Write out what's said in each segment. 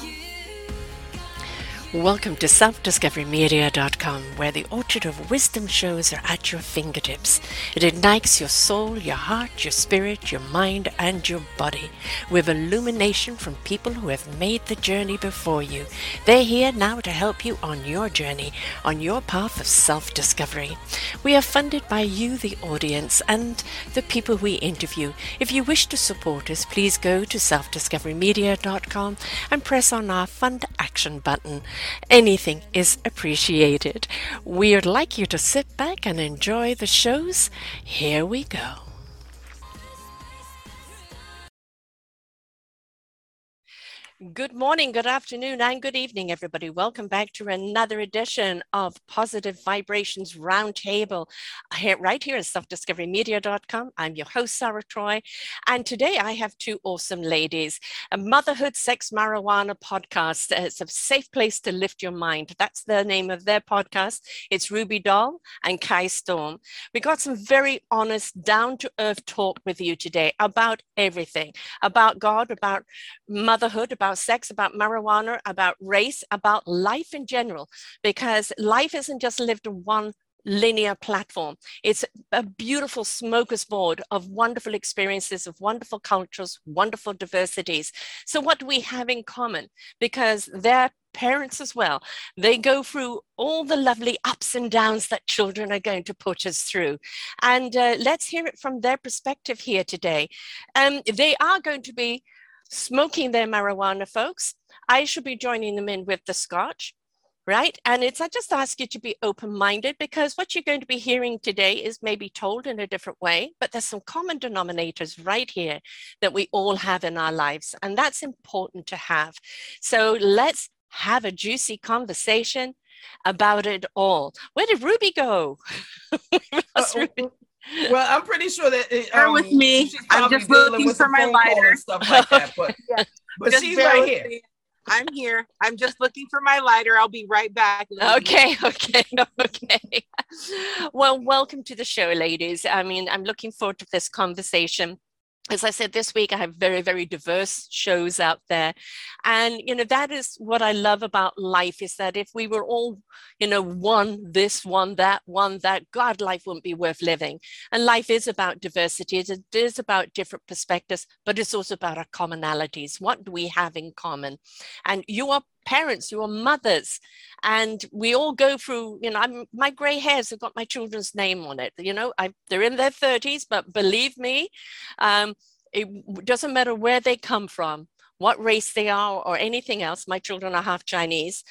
You Welcome to selfdiscoverymedia.com, where the orchard of wisdom shows are at your fingertips. It ignites your soul, your heart, your spirit, your mind, and your body with illumination from people who have made the journey before you. They're here now to help you on your journey, on your path of self discovery. We are funded by you, the audience, and the people we interview. If you wish to support us, please go to selfdiscoverymedia.com and press on our Fund Action button. Anything is appreciated. We'd like you to sit back and enjoy the shows. Here we go. Good morning, good afternoon, and good evening, everybody. Welcome back to another edition of Positive Vibrations Roundtable uh, right here at selfdiscoverymedia.com. I'm your host, Sarah Troy, and today I have two awesome ladies. A Motherhood Sex Marijuana podcast. Uh, it's a safe place to lift your mind. That's the name of their podcast. It's Ruby Doll and Kai Storm. We got some very honest, down to earth talk with you today about everything about God, about motherhood, about about sex, about marijuana, about race, about life in general, because life isn't just lived on one linear platform. It's a beautiful smorgasbord of wonderful experiences, of wonderful cultures, wonderful diversities. So, what do we have in common? Because they're parents as well. They go through all the lovely ups and downs that children are going to put us through. And uh, let's hear it from their perspective here today. Um, they are going to be smoking their marijuana, folks. I should be joining them in with the scotch, right? And it's, I just ask you to be open minded because what you're going to be hearing today is maybe told in a different way, but there's some common denominators right here that we all have in our lives. And that's important to have. So let's have a juicy conversation about it all. Where did Ruby go? uh, Ruby. Well, I'm pretty sure that it, um, with me. I'm just looking for my lighter and stuff like that. But yeah. but she's right here. Me. I'm here. I'm just looking for my lighter. I'll be right back. Okay, okay, okay. well, welcome to the show, ladies. I mean, I'm looking forward to this conversation as I said this week, I have very, very diverse shows out there. And, you know, that is what I love about life is that if we were all, you know, one, this, one, that, one, that, God, life wouldn't be worth living. And life is about diversity. It is about different perspectives, but it's also about our commonalities. What do we have in common? And you are parents, you are mothers, and we all go through. You know, I'm, my grey hairs have got my children's name on it. You know, I, they're in their thirties, but believe me, um, it doesn't matter where they come from, what race they are, or anything else. My children are half Chinese.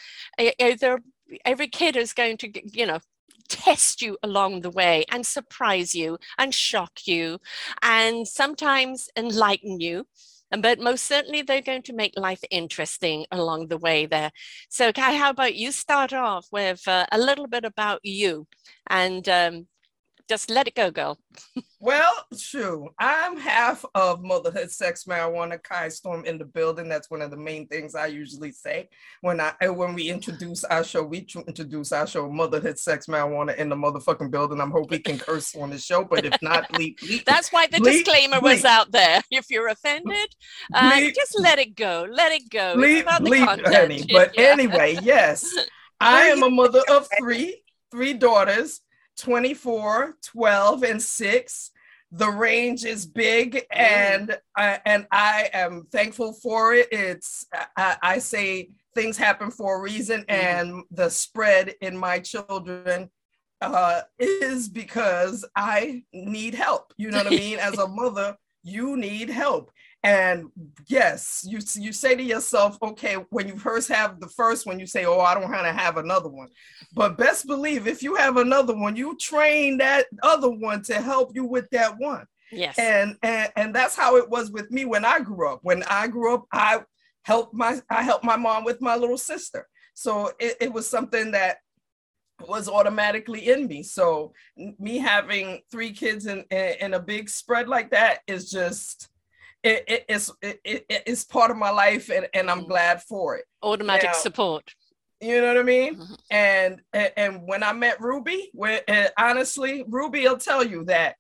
every kid is going to, you know, test you along the way and surprise you and shock you and sometimes enlighten you but most certainly they're going to make life interesting along the way there. So Kai, how about you start off with uh, a little bit about you and um, just let it go, girl. well, true. I'm half of Motherhood Sex Marijuana Kai Storm in the building. That's one of the main things I usually say when I when we introduce our show. We introduce our show Motherhood Sex Marijuana in the motherfucking building. I'm hoping we can curse on the show, but if not, bleep, bleep, That's why the bleep, disclaimer bleep. was out there. If you're offended, uh, just let it go. Let it go. Bleep, bleep, honey. But yeah. anyway, yes, I am a mother of three, three daughters 24, 12, and 6. The range is big, and I, and I am thankful for it. It's I, I say things happen for a reason, mm-hmm. and the spread in my children uh, is because I need help. You know what I mean? As a mother, you need help. And yes, you you say to yourself, okay, when you first have the first one, you say, oh, I don't want to have another one. But best believe if you have another one, you train that other one to help you with that one. Yes. And and and that's how it was with me when I grew up. When I grew up, I helped my I helped my mom with my little sister. So it, it was something that was automatically in me. So me having three kids in, in, in a big spread like that is just it, it, it's it, it, it's part of my life and, and I'm mm-hmm. glad for it. Automatic now, support. You know what I mean? Mm-hmm. And, and, and when I met Ruby, where honestly, Ruby will tell you that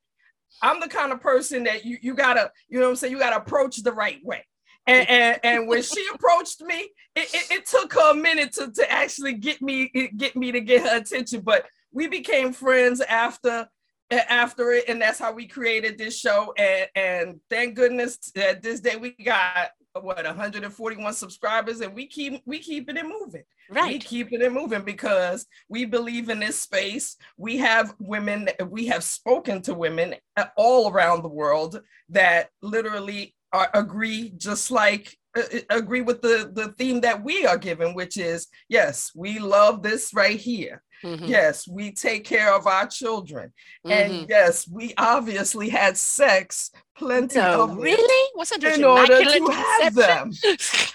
I'm the kind of person that you you gotta, you know what I'm saying, you gotta approach the right way. And, and, and when she approached me, it, it, it, took her a minute to, to actually get me get me to get her attention. But we became friends after after it, and that's how we created this show. And and thank goodness that this day we got what 141 subscribers, and we keep we keeping it moving. Right, we keeping it moving because we believe in this space. We have women. We have spoken to women all around the world that literally are, agree, just like uh, uh, agree with the the theme that we are given, which is yes, we love this right here. Mm-hmm. Yes, we take care of our children. Mm-hmm. And yes, we obviously had sex plenty no, of really? Was it in order to have them?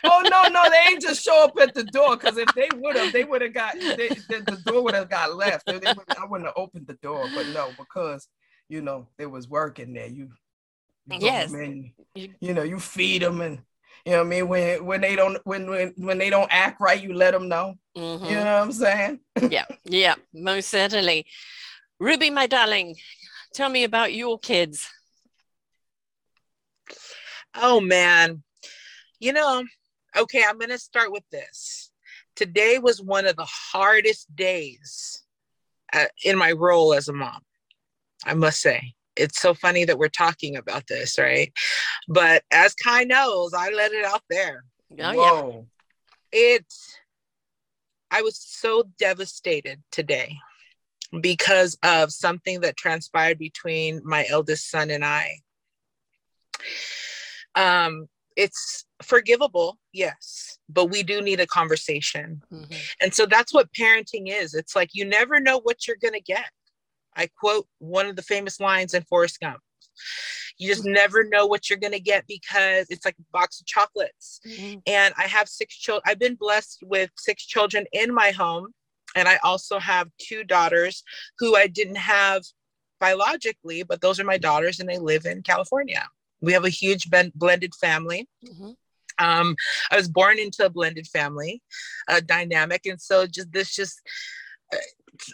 oh no, no, they ain't just show up at the door because if they would have, they would have got they, the, the, door would have got left. They, they would, I wouldn't have opened the door, but no, because you know there was work in there. You, you yes, you, you know, you feed them and you know what I mean? When when they don't when when when they don't act right, you let them know. Mm-hmm. You know what I'm saying? yeah, yeah, most certainly. Ruby, my darling, tell me about your kids. Oh man. You know, okay, I'm going to start with this. Today was one of the hardest days uh, in my role as a mom. I must say it's so funny that we're talking about this, right? But as Kai knows, I let it out there. Oh, Whoa. yeah. It, I was so devastated today because of something that transpired between my eldest son and I. Um, it's forgivable, yes, but we do need a conversation. Mm-hmm. And so that's what parenting is. It's like you never know what you're going to get. I quote one of the famous lines in Forrest Gump. You just never know what you're going to get because it's like a box of chocolates. Mm-hmm. And I have six children. I've been blessed with six children in my home. And I also have two daughters who I didn't have biologically, but those are my daughters and they live in California. We have a huge ben- blended family. Mm-hmm. Um, I was born into a blended family uh, dynamic. And so just this just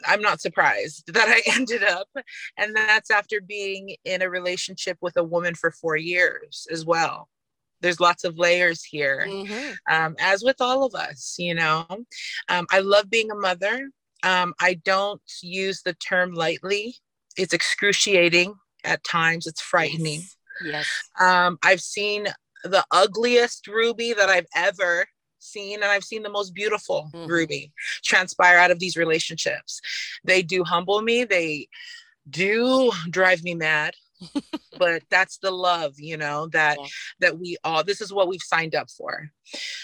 I'm not surprised that I ended up. And that's after being in a relationship with a woman for four years as well. There's lots of layers here, mm-hmm. um, as with all of us, you know. Um, I love being a mother. Um, I don't use the term lightly, it's excruciating at times, it's frightening. Yes. yes. Um, I've seen the ugliest Ruby that I've ever seen and I've seen the most beautiful mm-hmm. Ruby transpire out of these relationships. They do humble me, they do drive me mad. But that's the love you know that yeah. that we all this is what we've signed up for.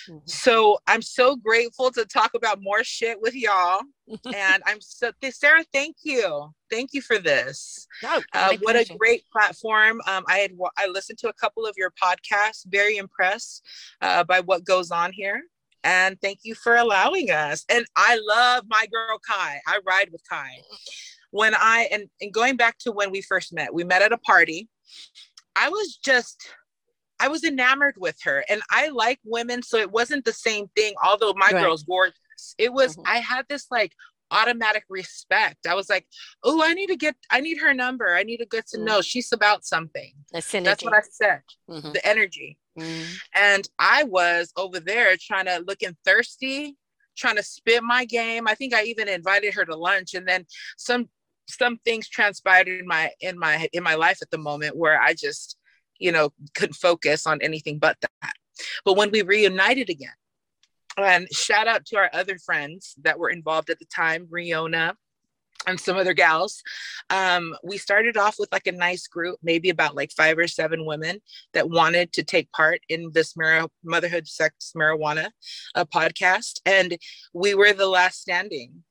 Mm-hmm. so i'm so grateful to talk about more shit with y'all. And i'm so sarah thank you. Thank you for this. No, uh, what a great platform. Um, i had i listened to a couple of your podcasts very impressed uh, by what goes on here. And thank you for allowing us. And i love my girl kai. I ride with kai when I and, and going back to when we first met, we met at a party. I was just I was enamored with her and I like women, so it wasn't the same thing, although my right. girl's gorgeous. It was mm-hmm. I had this like automatic respect. I was like, oh, I need to get, I need her number. I need to get to mm-hmm. know she's about something. That's what I said. Mm-hmm. The energy. Mm-hmm. And I was over there trying to looking thirsty, trying to spit my game. I think I even invited her to lunch, and then some some things transpired in my in my in my life at the moment where I just, you know, couldn't focus on anything but that. But when we reunited again, and shout out to our other friends that were involved at the time, Riona and some other gals. Um, we started off with like a nice group, maybe about like five or seven women that wanted to take part in this mar- motherhood, sex, marijuana uh, podcast. And we were the last standing.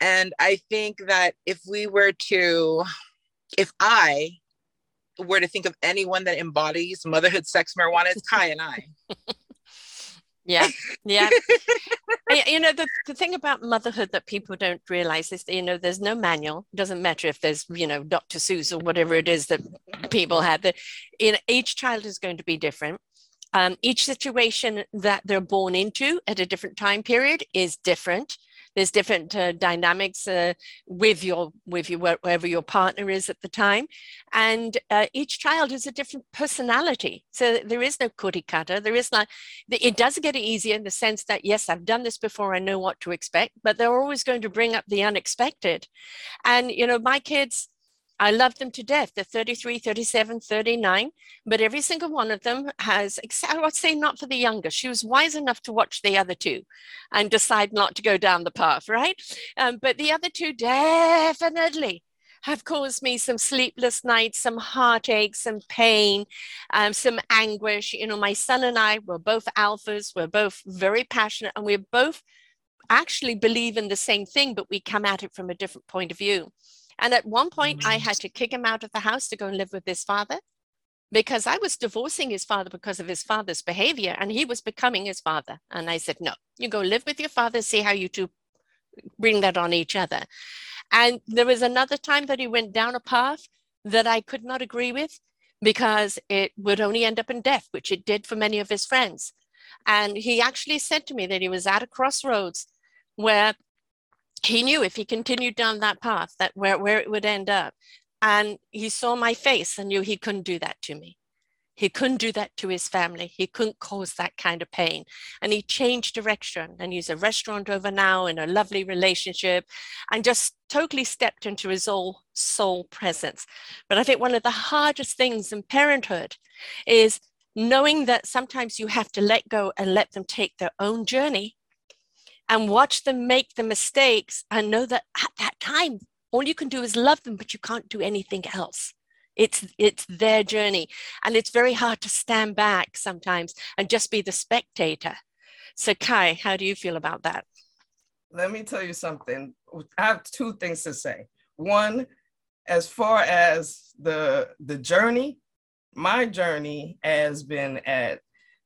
And I think that if we were to, if I were to think of anyone that embodies motherhood, sex, marijuana, it's Kai and I. yeah yeah. You know the, the thing about motherhood that people don't realize is that, you know there's no manual. It doesn't matter if there's you know dr seuss or whatever it is that people have. That you know each child is going to be different. Um, each situation that they're born into at a different time period is different there's different uh, dynamics uh, with your with your wherever your partner is at the time. And uh, each child has a different personality. So there is no cookie cutter there is not it does get easier in the sense that yes i've done this before i know what to expect but they're always going to bring up the unexpected. And you know my kids I love them to death. They're 33, 37, 39, but every single one of them has, I would say not for the younger. She was wise enough to watch the other two and decide not to go down the path, right? Um, but the other two definitely have caused me some sleepless nights, some heartache, some pain, um, some anguish. You know, my son and I were both alphas, we're both very passionate, and we're both actually believe in the same thing, but we come at it from a different point of view. And at one point, I had to kick him out of the house to go and live with his father because I was divorcing his father because of his father's behavior and he was becoming his father. And I said, no, you go live with your father, see how you two bring that on each other. And there was another time that he went down a path that I could not agree with because it would only end up in death, which it did for many of his friends. And he actually said to me that he was at a crossroads where he knew if he continued down that path that where, where it would end up. And he saw my face and knew he couldn't do that to me. He couldn't do that to his family. He couldn't cause that kind of pain. And he changed direction. And he's a restaurant over now in a lovely relationship and just totally stepped into his old soul presence. But i think one of the hardest things in parenthood is knowing that sometimes you have to let go and let them take their own journey and watch them make the mistakes and know that at that time all you can do is love them but you can't do anything else. It's it's their journey. And it's very hard to stand back sometimes and just be the spectator. So kai how do you feel about that? Let me tell you something. I have two things to say. One as far as the the journey my journey has been at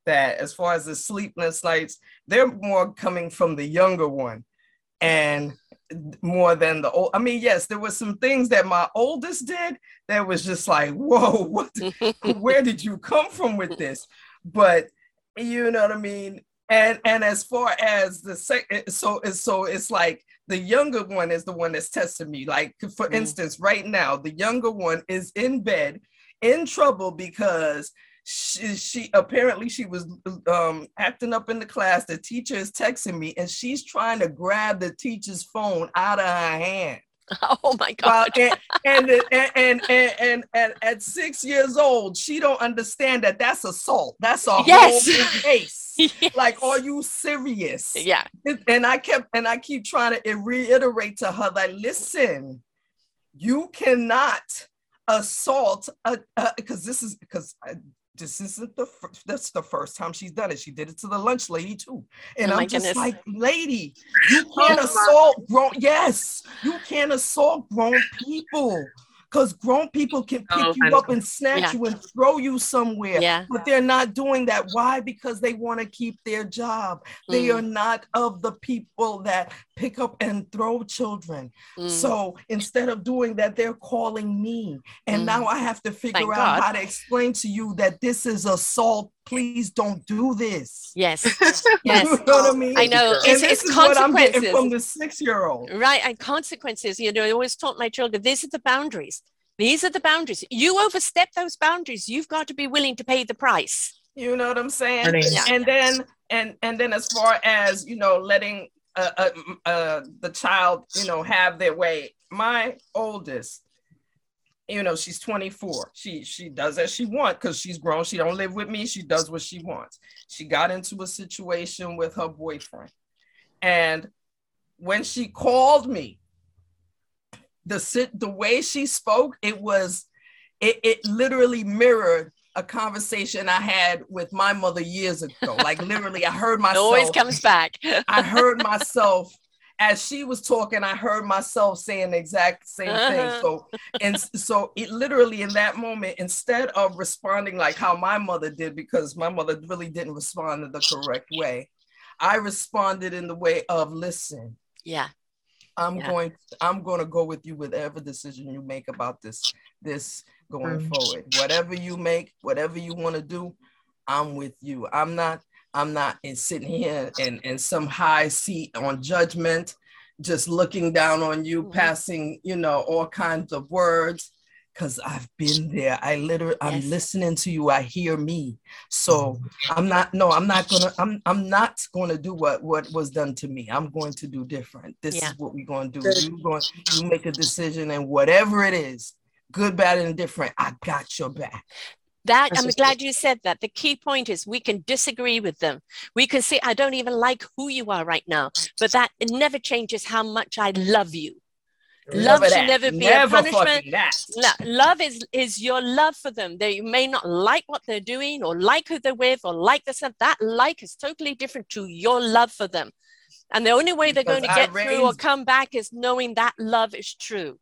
that as far as the sleepless nights, they're more coming from the younger one and more than the old. I mean, yes, there were some things that my oldest did that was just like, whoa, what, where did you come from with this? But you know what I mean? And and as far as the second, so so it's like the younger one is the one that's testing me. Like for mm. instance, right now, the younger one is in bed in trouble because she, she apparently she was um, acting up in the class. The teacher is texting me, and she's trying to grab the teacher's phone out of her hand. Oh my god! and, and, and, and, and, and, at six years old, she don't understand that that's assault. That's a yes. whole case. Like, are you serious? Yeah. And I kept and I keep trying to reiterate to her that listen, you cannot assault because this is because this isn't the first, that's the first time she's done it. She did it to the lunch lady too. And oh I'm just goodness. like, lady, you can't assault grown. Yes, you can't assault grown people because grown people can pick oh, you up and snatch yeah. you and throw you somewhere. Yeah. But they're not doing that. Why? Because they want to keep their job. Mm. They are not of the people that pick up and throw children. Mm. So instead of doing that, they're calling me. And mm. now I have to figure Thank out God. how to explain to you that this is assault. Please don't do this. Yes. yes. you know what I mean? I know. And it's, this it's is what I'm getting from the six year old. Right. And consequences. You know, I always taught my children, these are the boundaries. These are the boundaries. You overstep those boundaries, you've got to be willing to pay the price. You know what I'm saying? Yeah. And then and and then as far as you know, letting uh, uh, uh, the child you know have their way. My oldest, you know, she's 24. She she does as she wants because she's grown. She don't live with me. She does what she wants. She got into a situation with her boyfriend, and when she called me the the way she spoke, it was it, it literally mirrored a conversation I had with my mother years ago. Like literally, I heard myself. It always comes back. I heard myself as she was talking. I heard myself saying the exact same thing. Uh-huh. So and so it literally in that moment, instead of responding like how my mother did, because my mother really didn't respond in the correct way, I responded in the way of listen. Yeah. I'm yeah. going I'm going to go with you whatever decision you make about this this going mm-hmm. forward. Whatever you make, whatever you want to do, I'm with you. I'm not I'm not in sitting here in, in some high seat on judgment. just looking down on you, mm-hmm. passing, you know, all kinds of words because I've been there. I literally, I'm listening to you. I hear me. So I'm not. No, I'm not gonna. I'm. I'm not gonna do what what was done to me. I'm going to do different. This yeah. is what we're going to do. You going. You make a decision, and whatever it is, good, bad, and different, I got your back. That I'm glad you said that. The key point is we can disagree with them. We can say, I don't even like who you are right now, but that it never changes how much I love you. Love should that. never be never a punishment. No, love is is your love for them. They may not like what they're doing or like who they're with or like the stuff. That like is totally different to your love for them. And the only way they're going to I get raised, through or come back is knowing that love is true.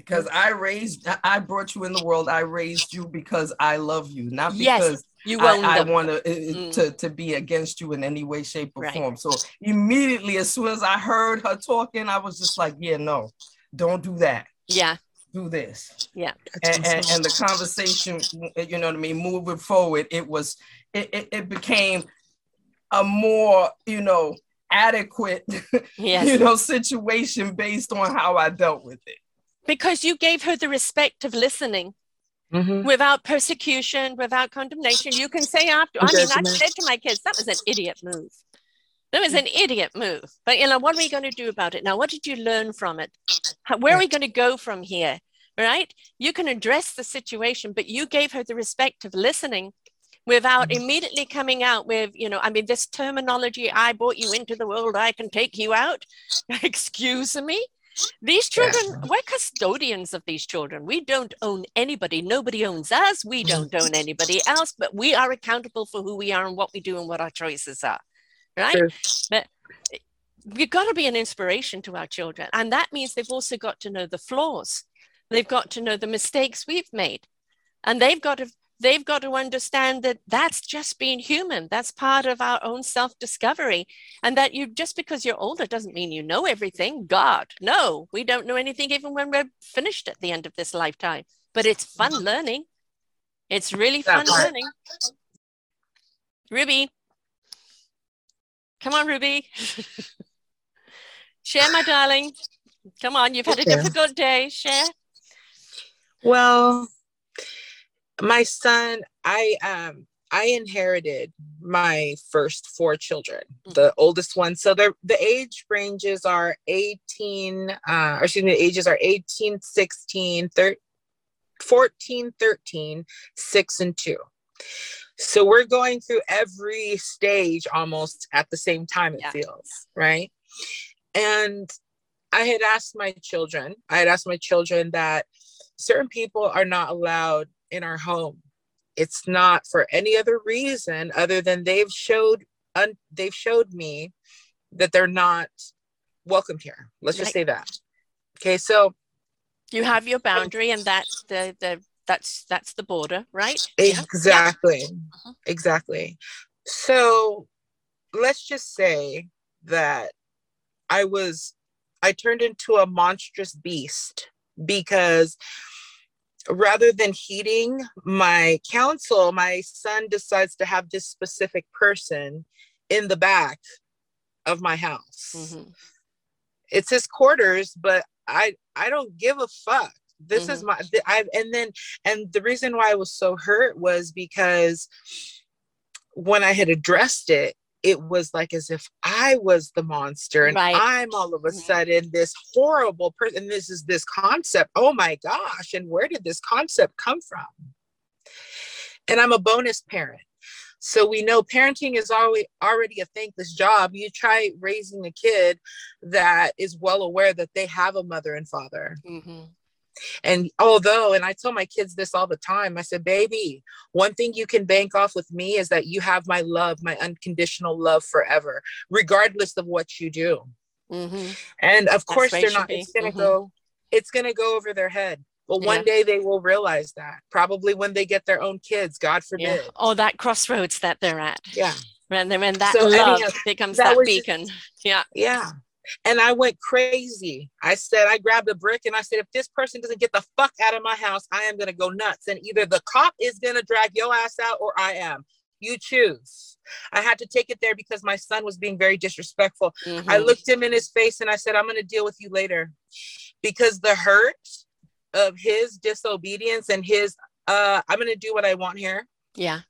Because I raised, I brought you in the world. I raised you because I love you, not because yes, you I, I want to, uh, mm. to to be against you in any way, shape, or right. form. So immediately, as soon as I heard her talking, I was just like, yeah, no, don't do that. Yeah. Do this. Yeah. And, and, and, the conversation, you know what I mean, moving forward, it was, it, it, it became a more, you know, adequate, yes. you know, situation based on how I dealt with it. Because you gave her the respect of listening. Mm-hmm. Without persecution, without condemnation, you can say after. I mean, I said to my kids, that was an idiot move. That was an idiot move. But you know, what are we going to do about it now? What did you learn from it? How, where are we going to go from here? Right? You can address the situation, but you gave her the respect of listening without mm-hmm. immediately coming out with, you know, I mean, this terminology, I brought you into the world, I can take you out. Excuse me. These children, yeah. we're custodians of these children. We don't own anybody. Nobody owns us. We mm-hmm. don't own anybody else, but we are accountable for who we are and what we do and what our choices are right? Sure. But eh, we've got to be an inspiration to our children. And that means they've also got to know the flaws. They've got to know the mistakes we've made. And they've got to they've got to understand that that's just being human that's part of our own self-discovery and that you just because you're older doesn't mean you know everything god no we don't know anything even when we're finished at the end of this lifetime but it's fun mm-hmm. learning it's really fun learning ruby Come on, Ruby. Share, my darling. Come on, you've had okay. a difficult day. Share. Well, my son, I um I inherited my first four children, mm-hmm. the oldest one. So the the age ranges are 18, uh, or excuse me, the ages are 18, 16, 13, 14, 13, 6, and 2. So we're going through every stage almost at the same time, it yeah. feels, right? And I had asked my children, I had asked my children that certain people are not allowed in our home. It's not for any other reason other than they've showed un, they've showed me that they're not welcome here. Let's just say that. Okay, so you have your boundary and that's the the that's that's the border right exactly yeah. uh-huh. exactly so let's just say that i was i turned into a monstrous beast because rather than heeding my counsel my son decides to have this specific person in the back of my house mm-hmm. it's his quarters but i i don't give a fuck this mm-hmm. is my i and then and the reason why i was so hurt was because when i had addressed it it was like as if i was the monster and right. i'm all of a mm-hmm. sudden this horrible person this is this concept oh my gosh and where did this concept come from and i'm a bonus parent so we know parenting is always already a thankless job. You try raising a kid that is well aware that they have a mother and father. Mm-hmm. And although, and I tell my kids this all the time, I said, baby, one thing you can bank off with me is that you have my love, my unconditional love forever, regardless of what you do. Mm-hmm. And of That's course, they're not, it's going to mm-hmm. go, it's going to go over their head. But one yeah. day they will realize that, probably when they get their own kids, God forbid. Yeah. Oh, that crossroads that they're at. Yeah. When, when that so, love becomes that, that beacon. Just, yeah. Yeah. And I went crazy. I said, I grabbed a brick and I said, if this person doesn't get the fuck out of my house, I am going to go nuts. And either the cop is going to drag your ass out or I am. You choose. I had to take it there because my son was being very disrespectful. Mm-hmm. I looked him in his face and I said, I'm going to deal with you later because the hurt of his disobedience and his, uh, I'm going to do what I want here. Yeah.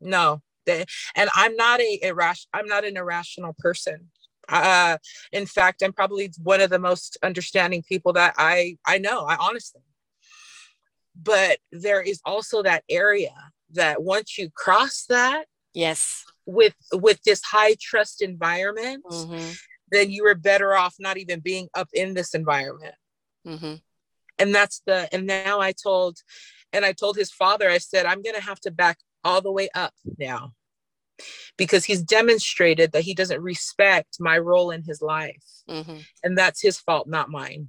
No. And I'm not a irrational, I'm not an irrational person. Uh, in fact, I'm probably one of the most understanding people that I, I know, I honestly. But there is also that area that once you cross that, yes, with with this high trust environment, mm-hmm. then you are better off not even being up in this environment. Mm-hmm. And that's the and now I told and I told his father, I said, I'm gonna have to back all the way up now because he's demonstrated that he doesn't respect my role in his life. Mm-hmm. And that's his fault, not mine.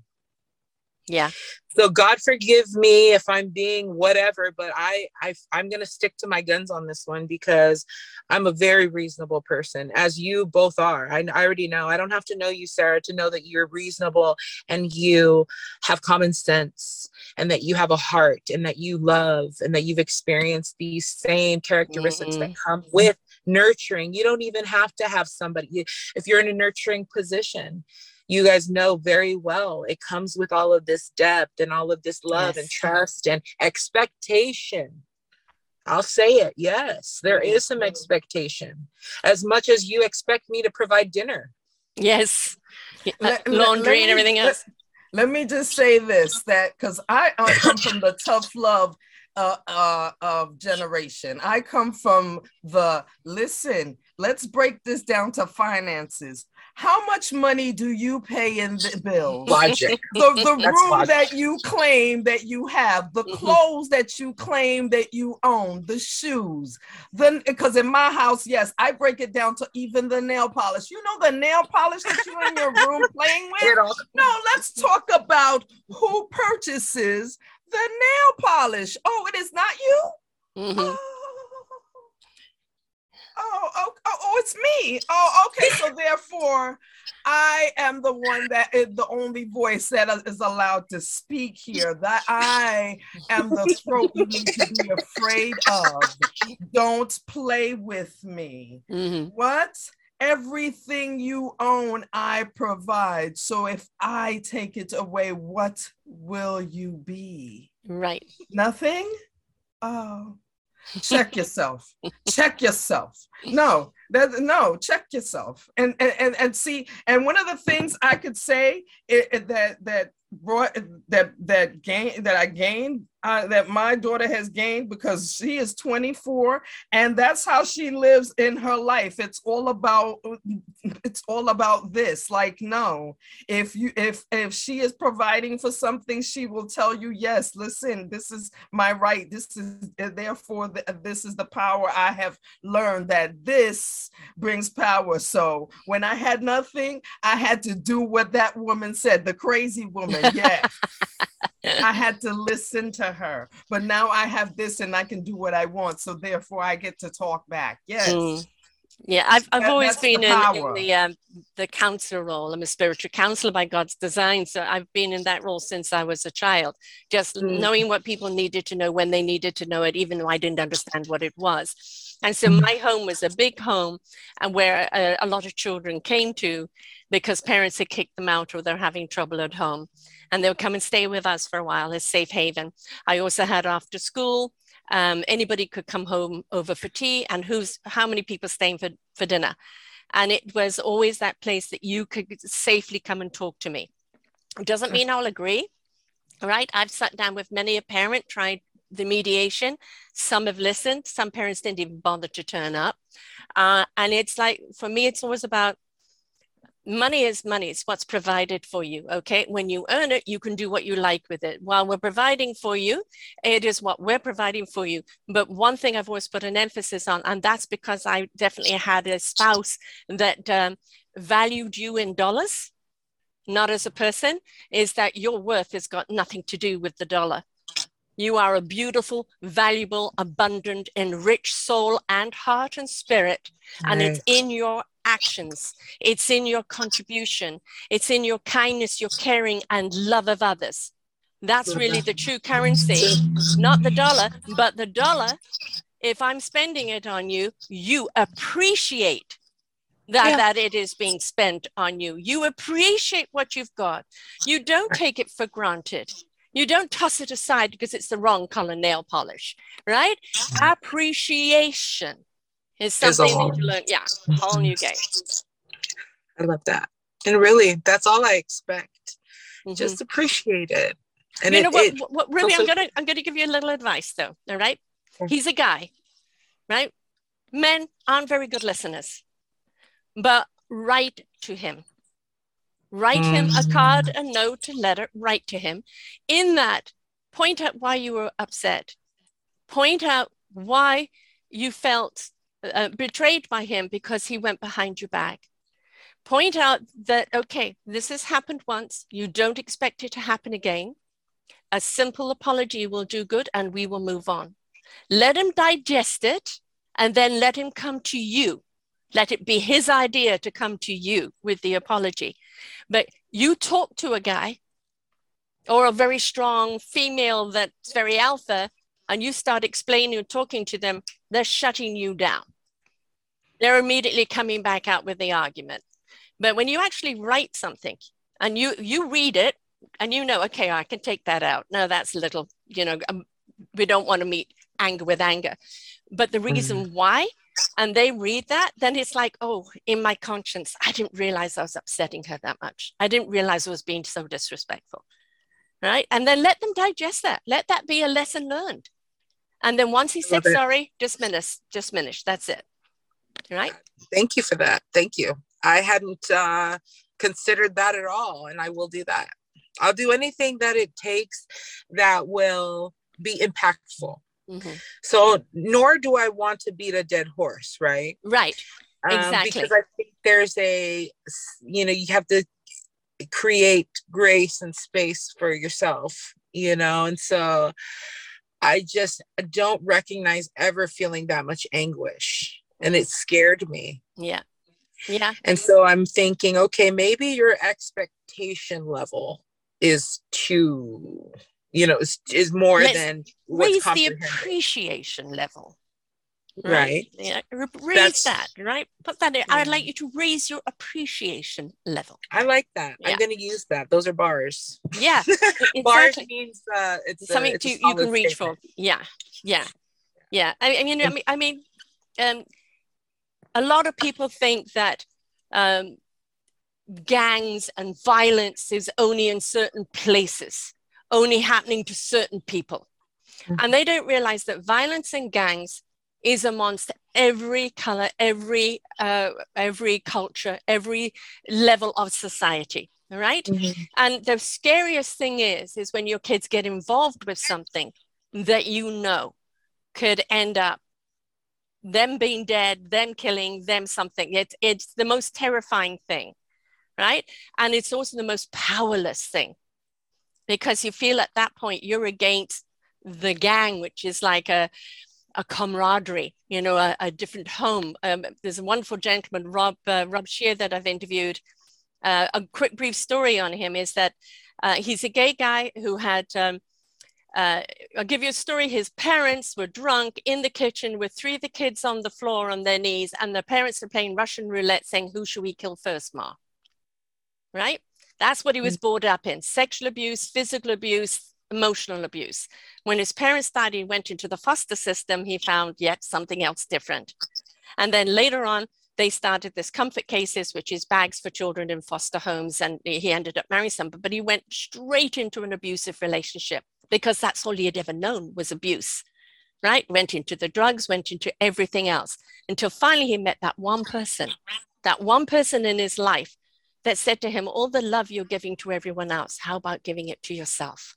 Yeah. So God forgive me if I'm being whatever, but I, I I'm gonna stick to my guns on this one because I'm a very reasonable person, as you both are. I, I already know. I don't have to know you, Sarah, to know that you're reasonable and you have common sense and that you have a heart and that you love and that you've experienced these same characteristics mm-hmm. that come with nurturing. You don't even have to have somebody if you're in a nurturing position you guys know very well it comes with all of this depth and all of this love yes. and trust and expectation. I'll say it. Yes, there is some expectation. As much as you expect me to provide dinner. Yes. Uh, let, Laundry let, and everything else. Let, let, me just say this that because I come from the tough love uh, uh, of generation. I come from the listen, let's break this down to finances how much money do you pay in the bill? Logic. The, the room logic. that you claim that you have, the mm-hmm. clothes that you claim that you own, the shoes. Then, because in my house, yes, I break it down to even the nail polish. You know the nail polish that you're in your room playing with? No, let's talk about who purchases the nail polish. Oh, it is not you? Mm-hmm. Oh oh, oh, oh, oh, it's me. Oh, okay. So therefore, I am the one that is the only voice that is allowed to speak here. That I am the throat you need to be afraid of. Don't play with me. Mm-hmm. What? Everything you own, I provide. So if I take it away, what will you be? Right. Nothing? Oh check yourself check yourself no that no check yourself and, and and and see and one of the things i could say it, it, that that brought that that gain that i gained uh, that my daughter has gained because she is 24 and that's how she lives in her life. It's all about it's all about this. Like no if you if if she is providing for something she will tell you yes listen this is my right. This is therefore the, this is the power i have learned that this brings power. So when i had nothing i had to do what that woman said the crazy woman. Yes I had to listen to her. But now I have this and I can do what I want. So therefore I get to talk back. Yes. Mm. Yeah, I've, I've that, always been in, in, the um, the counselor role. I'm a spiritual counselor by God's design, so I've been in that role since I was a child. Just mm. knowing what people needed to know when they needed to know it, even though I didn't understand what it was. And so mm. my home was a big home, and where a, a lot of children came to because parents had kicked them out or they're having trouble at home and they would come and stay with us for a while as safe haven. I also had after school. Um, anybody could come home over for tea, and who's how many people staying for, for dinner. And it was always that place that you could safely come and talk to me. It doesn't mean I'll agree. Right. I've sat down with many a parent, tried the mediation. Some have listened. Some parents didn't even bother to turn up. Uh, and it's like, for me, it's always about money is money. It's what's provided for you okay? When you earn it you can do what you like with it. While we're providing for you it is what we're providing for you. But one thing i've always put an emphasis on and that's because i definitely had a spouse that um, valued you in dollars not as a person is that your worth has got nothing to do with the dollar. You are a beautiful, valuable, abundant, enriched soul and heart and spirit. And it's in your actions, it's in your contribution, it's in your kindness, your caring, and love of others. That's really the true currency, not the dollar, but the dollar if I'm spending it on you, you appreciate that, yeah. that it is being spent on you. You appreciate what you've got. You don't take it for granted. You don't toss it aside because it's the wrong color nail polish, right? Mm. Appreciation is something that you learn. Yeah, whole new game. I love that. And really, that's all I expect. Mm-hmm. Just appreciate it. And you it, know what, it, what really also, I'm gonna I'm gonna give you a little advice though. All right. He's a guy, right? Men aren't very good listeners, but write to him. Write mm. him a mm. card, a note, a letter, write to him. In that, point out why you were upset. Point out why you felt uh, betrayed by him because he went behind your back. Point out that, okay, this has happened once. You don't expect it to happen again. A simple apology will do good and we will move on. Let him digest it and then let him come to you. Let it be his idea to come to you with the apology. But you talk to a guy or a very strong female that's very alpha, and you start explaining or talking to them, they're shutting you down. They're immediately coming back out with the argument. But when you actually write something and you you read it and you know, okay, I can take that out. No, that's a little, you know, um, we don't want to meet anger with anger. But the reason mm. why, and they read that, then it's like, oh, in my conscience, I didn't realize I was upsetting her that much. I didn't realize I was being so disrespectful. Right. And then let them digest that. Let that be a lesson learned. And then once he said sorry, diminish, diminish. That's it. Right. Thank you for that. Thank you. I hadn't uh, considered that at all, and I will do that. I'll do anything that it takes that will be impactful. Mm-hmm. So, nor do I want to beat a dead horse, right? Right. Um, exactly. Because I think there's a, you know, you have to create grace and space for yourself, you know, and so I just don't recognize ever feeling that much anguish. And it scared me. Yeah. Yeah. And so I'm thinking, okay, maybe your expectation level is too you know is, is more Let's than raise the appreciation level right, right. Yeah, raise That's, that right put that in. i'd like you to raise your appreciation level i like that yeah. i'm going to use that those are bars yeah bars means uh it's something a, it's to, you can reach statement. for yeah yeah yeah i, I mean i mean i mean um a lot of people think that um gangs and violence is only in certain places, only happening to certain people. Mm-hmm. And they don't realize that violence and gangs is amongst every color, every uh, every culture, every level of society. Right. Mm-hmm. And the scariest thing is, is when your kids get involved with something that you know could end up them being dead, them killing, them something. It's it's the most terrifying thing right? And it's also the most powerless thing because you feel at that point you're against the gang, which is like a, a camaraderie, you know, a, a different home. Um, there's a wonderful gentleman, Rob uh, Rob Scheer, that I've interviewed. Uh, a quick, brief story on him is that uh, he's a gay guy who had. Um, uh, I'll give you a story. His parents were drunk in the kitchen with three of the kids on the floor on their knees, and the parents were playing Russian roulette, saying, "Who should we kill first, Ma?" right? That's what he was mm. brought up in sexual abuse, physical abuse, emotional abuse. When his parents died, he went into the foster system. He found yet something else different. And then later on, they started this comfort cases, which is bags for children in foster homes. And he ended up marrying somebody, but he went straight into an abusive relationship because that's all he had ever known was abuse, right? Went into the drugs, went into everything else until finally he met that one person, that one person in his life that said to him, All the love you're giving to everyone else, how about giving it to yourself?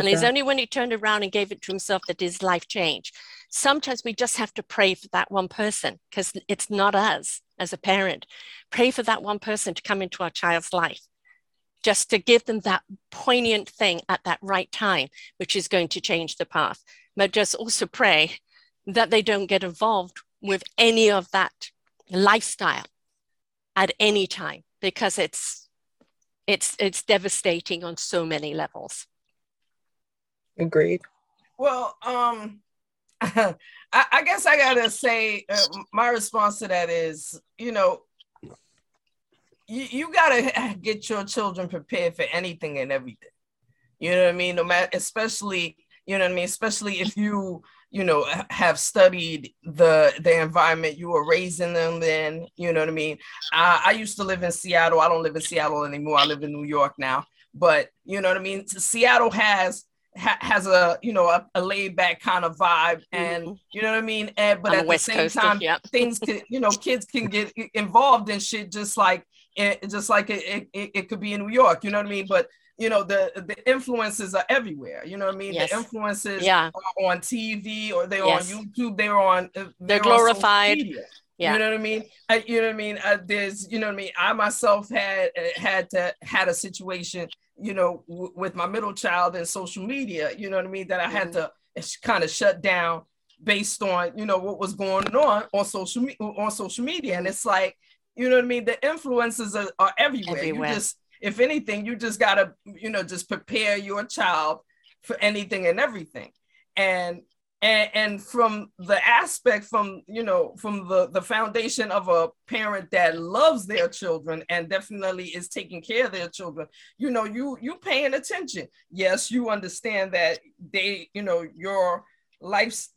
And it's only when he turned around and gave it to himself that his life changed. Sometimes we just have to pray for that one person because it's not us as a parent. Pray for that one person to come into our child's life, just to give them that poignant thing at that right time, which is going to change the path. But just also pray that they don't get involved with any of that lifestyle at any time because it's it's it's devastating on so many levels agreed well um I, I, guess I gotta say uh, my response to that is, you know, you, you gotta get your children prepared for anything and everything. You know what I mean? No matter, especially, you know what I mean. Especially if you, you know, have studied the the environment you were raising them in. You know what I mean? I, I used to live in Seattle. I don't live in Seattle anymore. I live in New York now. But you know what I mean. Seattle has ha- has a you know a, a, laid back kind of vibe, and mm-hmm. you know what I mean. And but On at the, same Coast time, of, things can you know kids can get involved in shit just like it, just like it, it, it could be in New York. You know what I mean? But you know the the influences are everywhere you know what i mean yes. the influences yeah. on tv or they're yes. on youtube they're on they're, they're glorified yeah. You know what I mean? I, you know what I mean? Uh, there's, you know what I mean? I myself had uh, had to had a situation, you know, w- with my middle child and social media. You know what I mean? That I mm-hmm. had to kind of shut down based on you know what was going on on social me- on social media, and it's like, you know what I mean? The influences are, are everywhere. everywhere. You just, if anything, you just gotta, you know, just prepare your child for anything and everything. And and, and from the aspect from you know from the the foundation of a parent that loves their children and definitely is taking care of their children you know you you paying attention yes you understand that they you know your life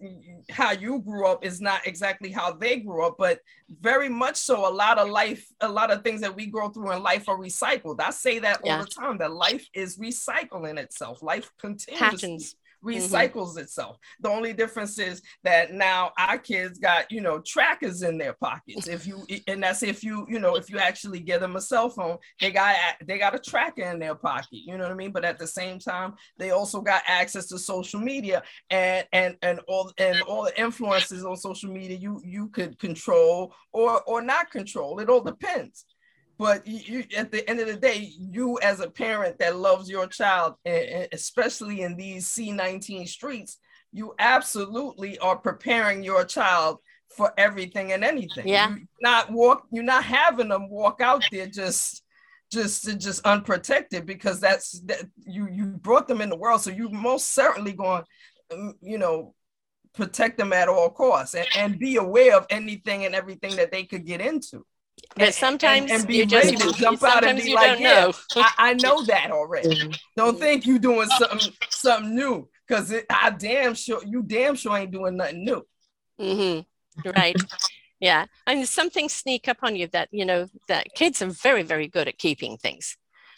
how you grew up is not exactly how they grew up but very much so a lot of life a lot of things that we go through in life are recycled i say that yeah. all the time that life is recycling itself life continues Patterns. Mm-hmm. recycles mm-hmm. itself. The only difference is that now our kids got, you know, trackers in their pockets. If you and that's if you, you know, if you actually give them a cell phone, they got they got a tracker in their pocket. You know what I mean? But at the same time, they also got access to social media and and and all and all the influences on social media you you could control or or not control. It all depends but you, at the end of the day you as a parent that loves your child especially in these c19 streets you absolutely are preparing your child for everything and anything. Yeah. You're not walk you're not having them walk out there just just just unprotected because that's that you you brought them in the world. So you most certainly going mm, you know protect them at all costs and, and be aware of anything and everything that they could get into but sometimes and, and be you ready just, to jump out and be like, yeah, I, I, know that already. Don't think you're doing something something new because I damn sure you damn sure ain't doing nothing new. Mm-hmm. Right. yeah. And some things sneak up on you that you know that kids are very very good at keeping things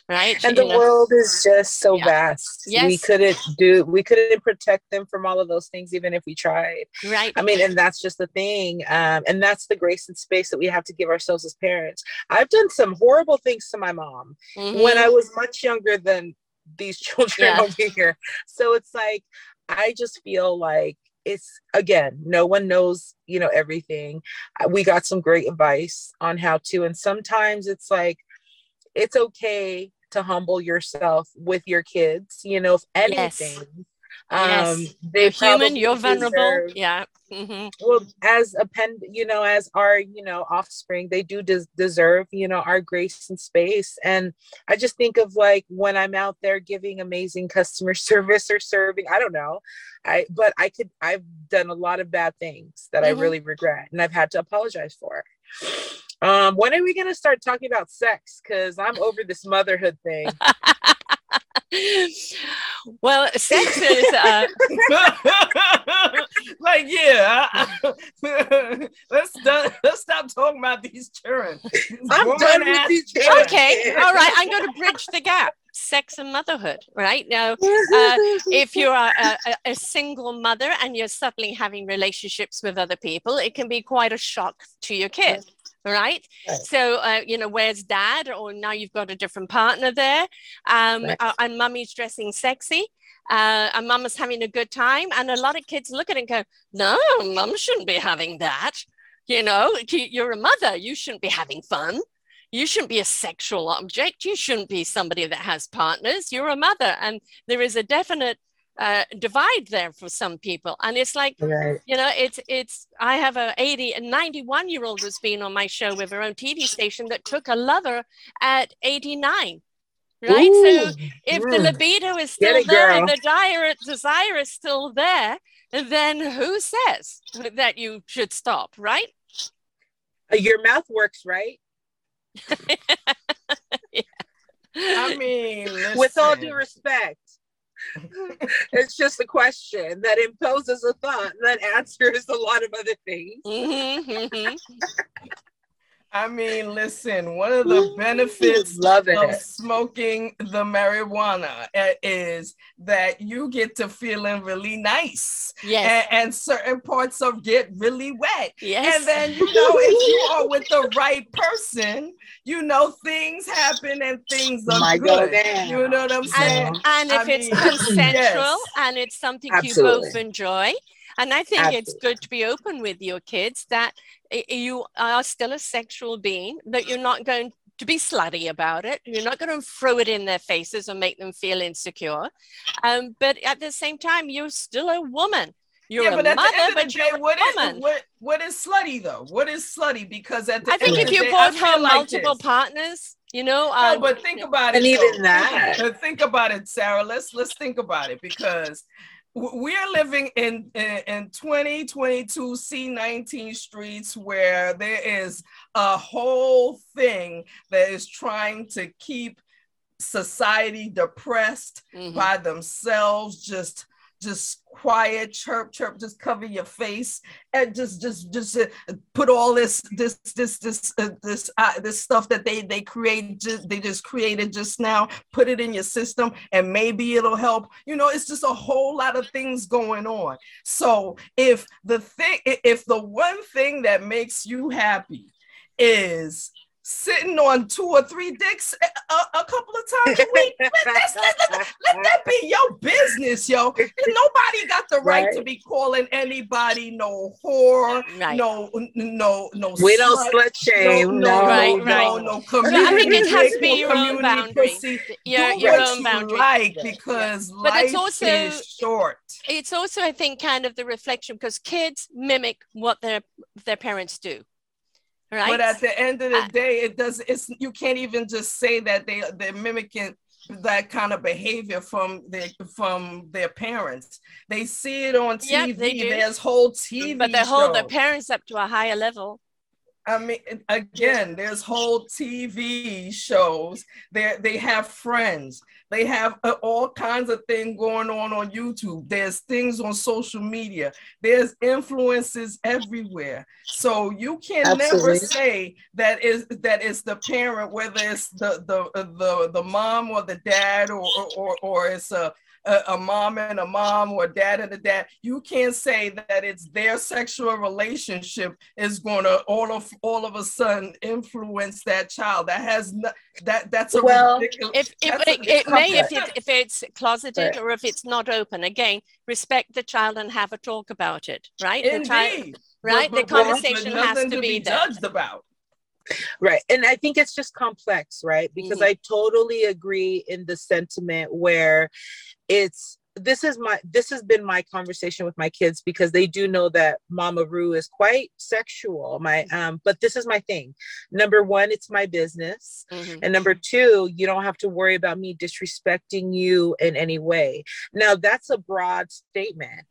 right and you the know? world is just so yeah. vast yes. we couldn't do we couldn't protect them from all of those things even if we tried right i mean and that's just the thing um, and that's the grace and space that we have to give ourselves as parents i've done some horrible things to my mom mm-hmm. when i was much younger than these children yeah. over here so it's like i just feel like it's again no one knows you know everything we got some great advice on how to and sometimes it's like it's okay to humble yourself with your kids, you know, if anything. Yes. Um, yes. they human, you're vulnerable. Yeah. Mm-hmm. Well, as a pen, you know, as our, you know, offspring, they do des- deserve, you know, our grace and space. And I just think of like when I'm out there giving amazing customer service or serving, I don't know, I, but I could, I've done a lot of bad things that mm-hmm. I really regret and I've had to apologize for. Um, when are we gonna start talking about sex? Because I'm over this motherhood thing. well, sex is uh... like yeah. let's let's stop talking about these children. I'm done with these children. Okay, all right. I'm going to bridge the gap. Sex and motherhood, right? Now, uh, if you're a, a, a, single mother and you're suddenly having relationships with other people, it can be quite a shock to your kid right? right. So, uh, you know, where's dad? Or now you've got a different partner there. Um, right. uh, and mummy's dressing sexy. Uh, and mama's having a good time. And a lot of kids look at it and go, no, mum shouldn't be having that. You know, you're a mother. You shouldn't be having fun. You shouldn't be a sexual object. You shouldn't be somebody that has partners. You're a mother. And there is a definite uh, divide there for some people and it's like right. you know it's it's i have a 80 and 91 year old who's been on my show with her own tv station that took a lover at 89 right Ooh, so if the libido is still there and the dire desire is still there then who says that you should stop, right? Uh, your mouth works, right? yeah. I mean, listen. with all due respect, it's just a question that imposes a thought that answers a lot of other things. Mm-hmm, mm-hmm. I mean, listen, one of the benefits Love of smoking the marijuana eh, is that you get to feeling really nice. Yes. And, and certain parts of get really wet. Yes. And then, you know, if you are with the right person, you know, things happen and things are Might good. You know what I'm saying? And, and if I it's mean, consensual yes. and it's something Absolutely. you both enjoy, and I think Absolutely. it's good to be open with your kids that you are still a sexual being, but you're not going to be slutty about it. You're not going to throw it in their faces or make them feel insecure. Um, but at the same time, you're still a woman. You're yeah, but at mother, the end of the day, what is, what, what is slutty though? What is slutty? Because at the I think if you brought home multiple like partners, you know. Um, no, but think about it. And even that. Think about it, Sarah. Let's let's think about it because we're living in, in, in 2022 C19 streets where there is a whole thing that is trying to keep society depressed mm-hmm. by themselves, just just quiet chirp chirp just cover your face and just just just uh, put all this this this this uh, this uh, this stuff that they they create just they just created just now put it in your system and maybe it'll help you know it's just a whole lot of things going on so if the thing if the one thing that makes you happy is sitting on two or three dicks a, a couple of times a week. let, let, let, let, that be your business, yo. Nobody got the right, right, to be calling anybody no whore, right. no, no, no. We don't slut shame. No, no, right, no, right. no, no. Community I think it has to be your own boundary. Pussy. Your, Do your own boundary. like because yeah. life it's also, is short. It's also, I think, kind of the reflection because kids mimic what their their parents do. Right. But at the end of the uh, day, it does. It's you can't even just say that they they're mimicking that kind of behavior from their from their parents. They see it on TV. Yep, There's whole TV, but they hold their parents up to a higher level. I mean, again, there's whole TV shows. They they have friends. They have uh, all kinds of things going on on YouTube. There's things on social media. There's influences everywhere. So you can Absolutely. never say that is that is the parent, whether it's the the uh, the the mom or the dad or or or it's a a, a, mom and a mom or a dad and a dad, you can't say that it's their sexual relationship is going to all of all of a sudden influence that child. That has no, that that's a well, ridiculous. If, if it, it may if it, if it's closeted right. or if it's not open. Again, respect the child and have a talk about it. Right. Indeed. The child, right. But, but, the conversation has to, to be, be judged about. Right. And I think it's just complex, right? Because mm-hmm. I totally agree in the sentiment where it's this is my this has been my conversation with my kids because they do know that mama Ru is quite sexual my um but this is my thing. Number one it's my business. Mm-hmm. and number two you don't have to worry about me disrespecting you in any way. Now that's a broad statement.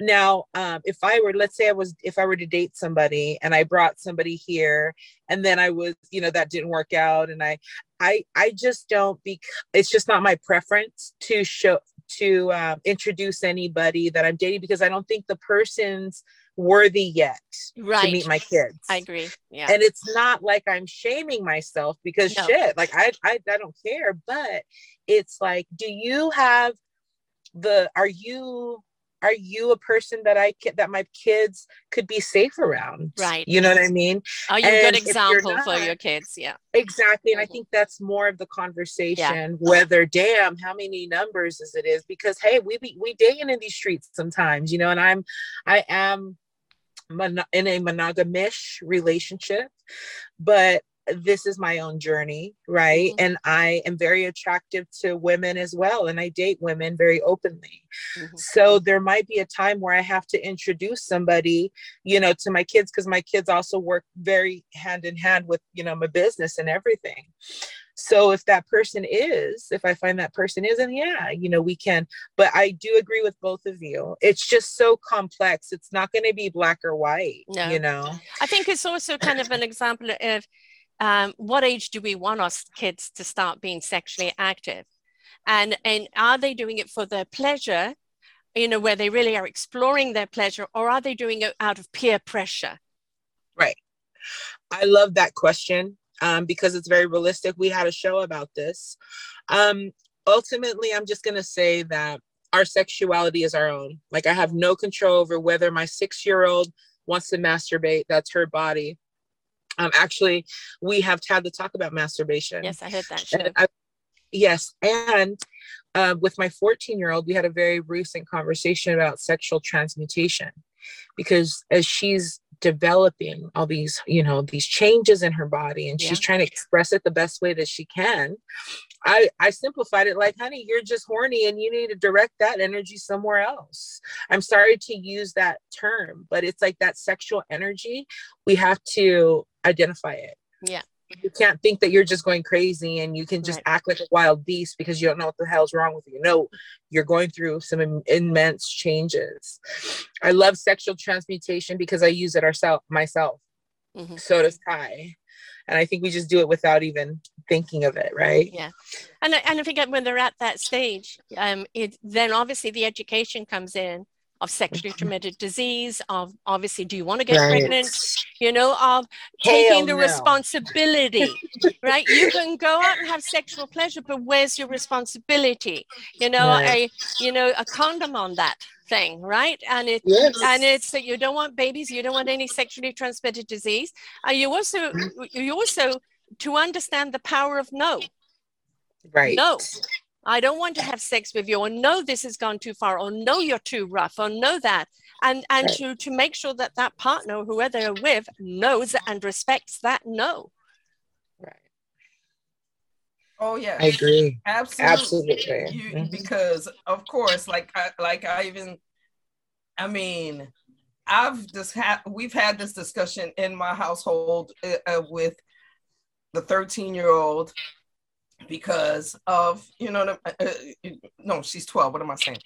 Now um if i were let's say i was if i were to date somebody and i brought somebody here and then i was you know that didn't work out and i I I just don't be it's just not my preference to show to um, introduce anybody that I'm dating because I don't think the person's worthy yet right. to meet my kids. I agree. Yeah. And it's not like I'm shaming myself because no. shit, like I, I I don't care, but it's like, do you have the are you are you a person that I that my kids could be safe around? Right. You know what I mean? Are you a good example not, for your kids? Yeah. Exactly. And I mm-hmm. think that's more of the conversation, yeah. whether damn, how many numbers is it is? Because hey, we be we dating in these streets sometimes, you know, and I'm I am in a monogamish relationship, but this is my own journey, right? Mm-hmm. And I am very attractive to women as well. And I date women very openly. Mm-hmm. So there might be a time where I have to introduce somebody, you know, to my kids because my kids also work very hand in hand with, you know, my business and everything. so if that person is if i find that person is and yeah you know we can but i do agree with both of you it's just so complex it's not going to be black or white no. you know i think it's also kind of an example of um, what age do we want our kids to start being sexually active and and are they doing it for their pleasure you know where they really are exploring their pleasure or are they doing it out of peer pressure right i love that question um, because it's very realistic. We had a show about this. Um, ultimately, I'm just going to say that our sexuality is our own. Like, I have no control over whether my six year old wants to masturbate, that's her body. Um, actually, we have had to talk about masturbation. Yes, I heard that show. I, yes. And uh, with my 14 year old, we had a very recent conversation about sexual transmutation because as she's developing all these you know these changes in her body and yeah. she's trying to express it the best way that she can. I i simplified it like honey you're just horny and you need to direct that energy somewhere else. I'm sorry to use that term but it's like that sexual energy we have to identify it. Yeah you can't think that you're just going crazy and you can just right. act like a wild beast because you don't know what the hell's wrong with you. No, you're going through some Im- immense changes. I love sexual transmutation because I use it ourselves myself. Mm-hmm. So does Ty. And I think we just do it without even thinking of it, right? Yeah. And I, and I think when they're at that stage, um, it, then obviously the education comes in of sexually transmitted disease, of obviously, do you want to get right. pregnant? You know, of taking the no. responsibility, right? You can go out and have sexual pleasure, but where's your responsibility? You know, right. a you know, a condom on that thing, right? And it yes. and it's that you don't want babies, you don't want any sexually transmitted disease. Uh, you also mm-hmm. you also to understand the power of no. Right. No. I don't want to have sex with you, or no, this has gone too far, or no, you're too rough, or no, that. And, and right. to, to make sure that that partner, whoever they're with, knows and respects that no. Right. Oh yeah, I agree. Absolutely, absolutely. You, mm-hmm. Because of course, like I, like I even, I mean, I've just had we've had this discussion in my household uh, uh with the 13 year old because of you know uh, uh, no she's 12 what am i saying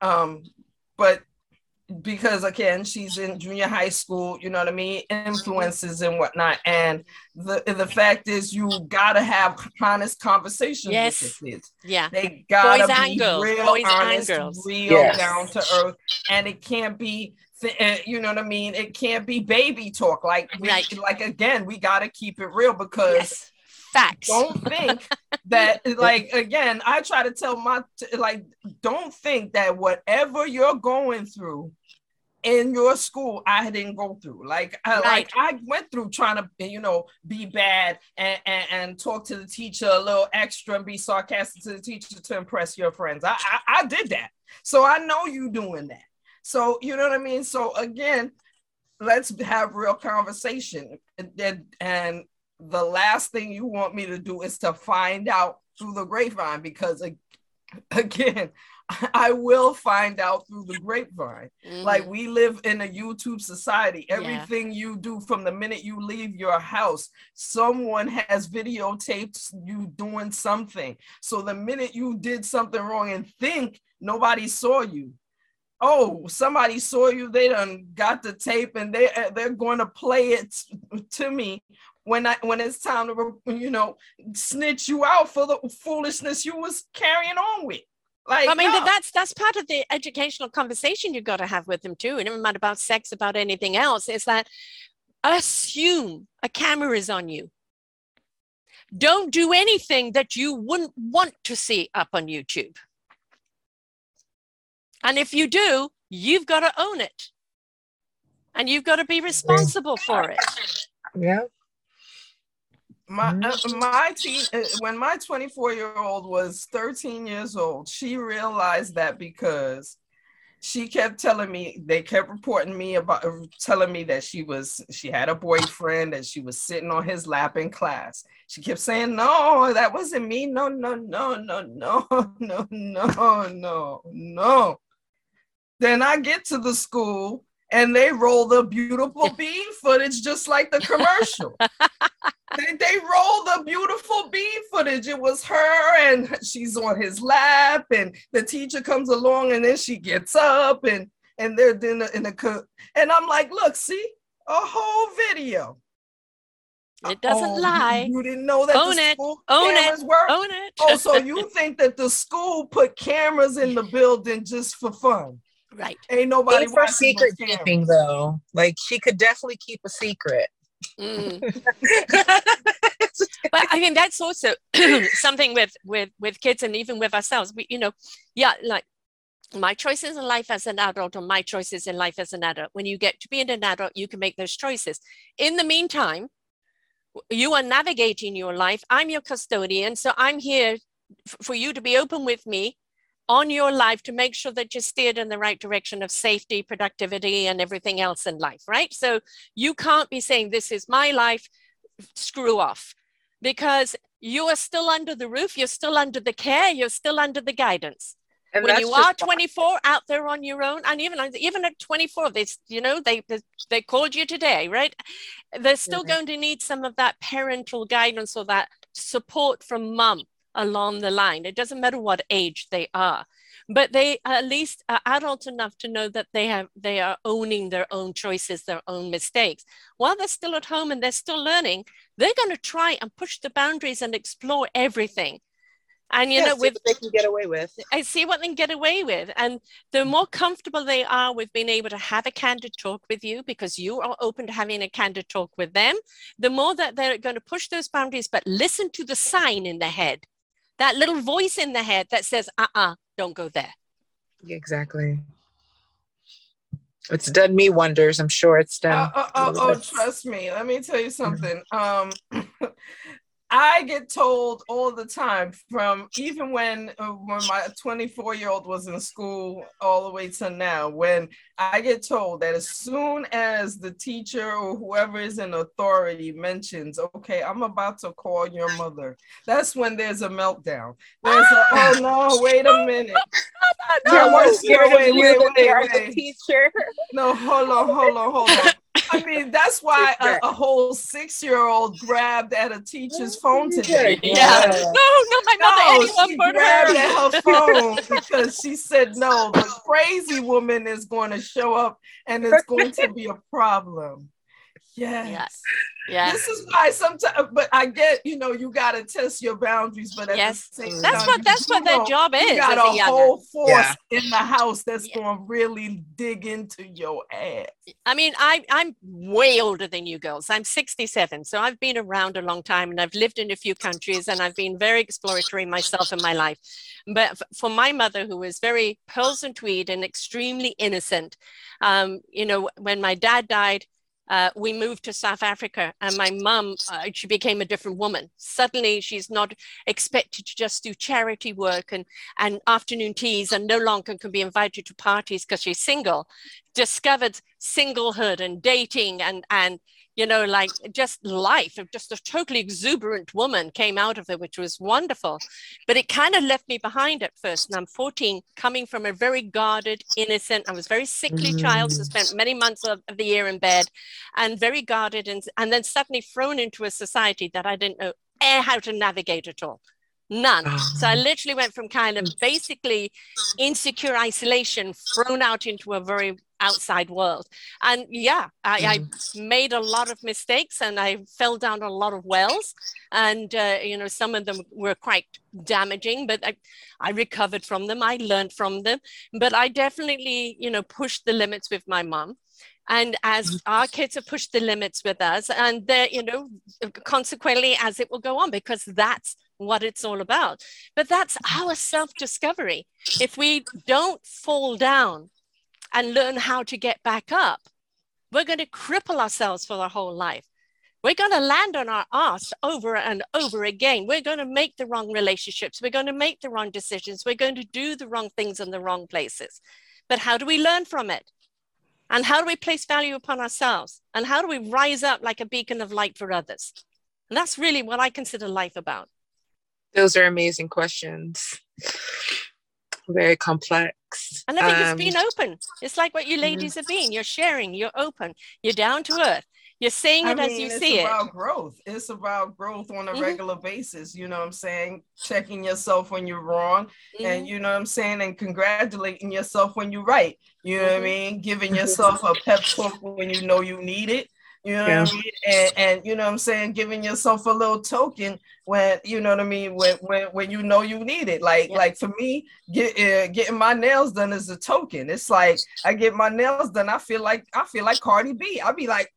um but because again she's in junior high school you know what i mean influences and whatnot and the the fact is you gotta have honest conversations yes. with your kids yeah they gotta Boys be real Boys honest real yes. down to earth and it can't be uh, you know what I mean? It can't be baby talk. Like, we, right. like again, we got to keep it real because yes. Facts. Don't think that, like, again, I try to tell my, like, don't think that whatever you're going through in your school I didn't go through. Like I, right. like I went through trying to you know be bad and, and, and talk to the teacher a little extra and be sarcastic to the teacher to impress your friends. I, I I did that, so I know you doing that. So you know what I mean. So again, let's have real conversation and and the last thing you want me to do is to find out through the grapevine because again i will find out through the grapevine mm-hmm. like we live in a youtube society everything yeah. you do from the minute you leave your house someone has videotaped you doing something so the minute you did something wrong and think nobody saw you oh somebody saw you they done got the tape and they they're going to play it to me when I when it's time to you know snitch you out for the foolishness you was carrying on with. Like, I mean, no. that's that's part of the educational conversation you've got to have with them too. And never mind about sex, about anything else. Is that assume a camera is on you. Don't do anything that you wouldn't want to see up on YouTube. And if you do, you've got to own it, and you've got to be responsible for it. Yeah my uh, my teen uh, when my 24 year old was 13 years old she realized that because she kept telling me they kept reporting me about uh, telling me that she was she had a boyfriend and she was sitting on his lap in class. She kept saying no that wasn't me. No no no no no no no no no. Then i get to the school and they roll the beautiful bean footage just like the commercial they, they rolled the beautiful B footage. It was her and she's on his lap, and the teacher comes along, and then she gets up and and they're in the in the and I'm like, look, see a whole video. It doesn't oh, lie. You, didn't know that own the it. Own it. Were? Own it. oh, so you think that the school put cameras in the building just for fun? Right. Ain't nobody for secret keeping though. Like she could definitely keep a secret. Mm. but I mean that's also something with with with kids and even with ourselves. We, you know, yeah, like my choices in life as an adult or my choices in life as an adult. When you get to be an adult, you can make those choices. In the meantime, you are navigating your life. I'm your custodian, so I'm here for you to be open with me on your life to make sure that you're steered in the right direction of safety, productivity, and everything else in life, right? So you can't be saying, This is my life, screw off, because you are still under the roof, you're still under the care, you're still under the guidance. And when you are 24 out there on your own, and even even at 24, they you know they they called you today, right? They're still mm-hmm. going to need some of that parental guidance or that support from mom along the line. It doesn't matter what age they are, but they at least are adult enough to know that they have they are owning their own choices, their own mistakes. While they're still at home and they're still learning, they're going to try and push the boundaries and explore everything and you yeah, know with they can get away with i see what they can get away with and the more comfortable they are with being able to have a candid talk with you because you are open to having a candid talk with them the more that they're going to push those boundaries but listen to the sign in the head that little voice in the head that says uh-uh don't go there. Exactly. It's done me wonders. I'm sure it's done uh, uh, uh, oh, oh, oh, oh trust me. Let me tell you something. Um I get told all the time from even when uh, when my 24 year old was in school all the way to now when I get told that as soon as the teacher or whoever is in authority mentions okay I'm about to call your mother that's when there's a meltdown. There's a oh no wait a minute. No, no, wait, wait, wait, wait, wait. teacher. No hold on hold on hold on I mean, that's why a, a whole six year old grabbed at a teacher's mm-hmm. phone today. Yeah. No, no, my mother. No, she grabbed her. at her phone because she said, no, the crazy woman is going to show up and it's going to be a problem. Yes. yes. Yeah. This is why sometimes, but I get, you know, you got to test your boundaries, but yes, that's time, what that's what their job is. You got a, a whole force yeah. in the house that's yeah. going to really dig into your ass. I mean, I I'm way older than you girls. I'm 67, so I've been around a long time, and I've lived in a few countries, and I've been very exploratory myself in my life. But for my mother, who was very pearls and tweed and extremely innocent, um, you know, when my dad died uh, we moved to South Africa, and my mum, uh, she became a different woman. Suddenly, she's not expected to just do charity work and, and afternoon teas, and no longer can be invited to parties because she's single. Discovered singlehood and dating and and you know, like just life of just a totally exuberant woman came out of it, which was wonderful. But it kind of left me behind at first. And I'm 14, coming from a very guarded, innocent, I was very sickly mm. child, so spent many months of, of, the year in bed and very guarded, and, and then suddenly thrown into a society that I didn't know how to navigate at all. None. So I ah. literally went from kind of basically insecure isolation, thrown out into a very outside world. And yeah, I, mm. I, made a lot of mistakes and I fell down a lot of wells. And, uh, you know, some of them were quite damaging, but I, I recovered from them. I learned from them. But I definitely, you know, pushed the limits with my mom and as mm. our kids have pushed the limits with us and they're you know consequently as it will go on because that's what it's all about but that's our self-discovery if we don't fall down and learn how to get back up, we're going to cripple ourselves for our whole life. We're going to land on our ass over and over again. We're going to make the wrong relationships. We're going to make the wrong decisions. We're going to do the wrong things in the wrong places. But how do we learn from it? And how do we place value upon ourselves? And how do we rise up like a beacon of light for others? And that's really what I consider life about. Those are amazing questions. Very complex. And I think um, it's being open. It's like what you mm-hmm. ladies mm-hmm. have been. You're sharing, you're open, you're down to earth. You're saying it I mean, as you see it. It's about growth. It's about growth on a mm-hmm. regular basis. You know what I'm saying? Checking yourself when you're wrong. Mm-hmm. And you know what I'm saying? And congratulating yourself when you're right. You know what I mm-hmm. mean? Giving yourself a pep talk when you know you need it. You know yeah. what I mean? And, and you know what I'm saying, giving yourself a little token when you know what I mean when when, when you know you need it. Like yeah. like for me, get uh, getting my nails done is a token. It's like I get my nails done, I feel like I feel like Cardi B. I'll be like,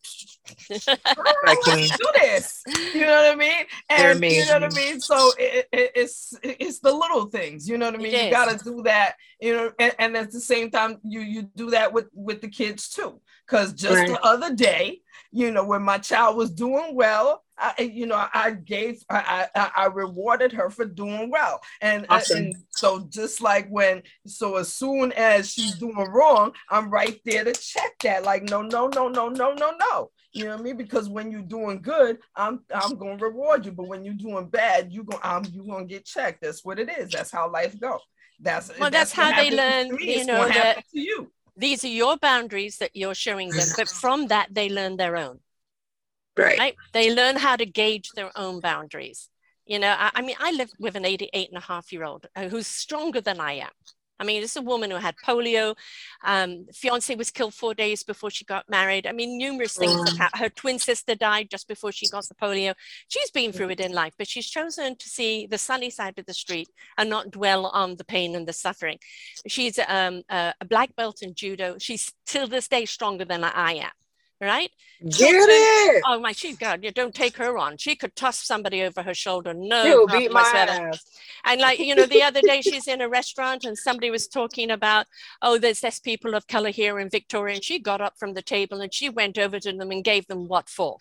I can do this. You know what I mean? And you know what I mean. So it, it, it's it's the little things. You know what I mean. You got to do that. You know, and, and at the same time, you you do that with with the kids too. Because just right. the other day, you know, when my child was doing well, I, you know, I gave, I, I, I rewarded her for doing well. And, uh, awesome. and so just like when, so as soon as she's doing wrong, I'm right there to check that. Like, no, no, no, no, no, no, no. You know what I mean? Because when you're doing good, I'm I'm gonna reward you. But when you're doing bad, you go I'm you gonna get checked. That's what it is. That's how life goes. That's well, that's, that's how they learn. You know that to you these are your boundaries that you're showing them but from that they learn their own. Right, right? they learn how to gauge their own boundaries. You know I, I mean i live with an 88 and a half year old uh, who's stronger than i am I mean, this is a woman who had polio. Um, fiance was killed four days before she got married. I mean, numerous things. Mm. Her twin sister died just before she got the polio. She's been through it in life, but she's chosen to see the sunny side of the street and not dwell on the pain and the suffering. She's um, a, a black belt in judo. She's till this day stronger than I am right? Get it. Oh my, she God, you don't take her on. She could toss somebody over her shoulder. No, beat my ass. And like you know, the other day she's in a restaurant and somebody was talking about, oh, there's less people of color here in Victoria, and she got up from the table and she went over to them and gave them what for.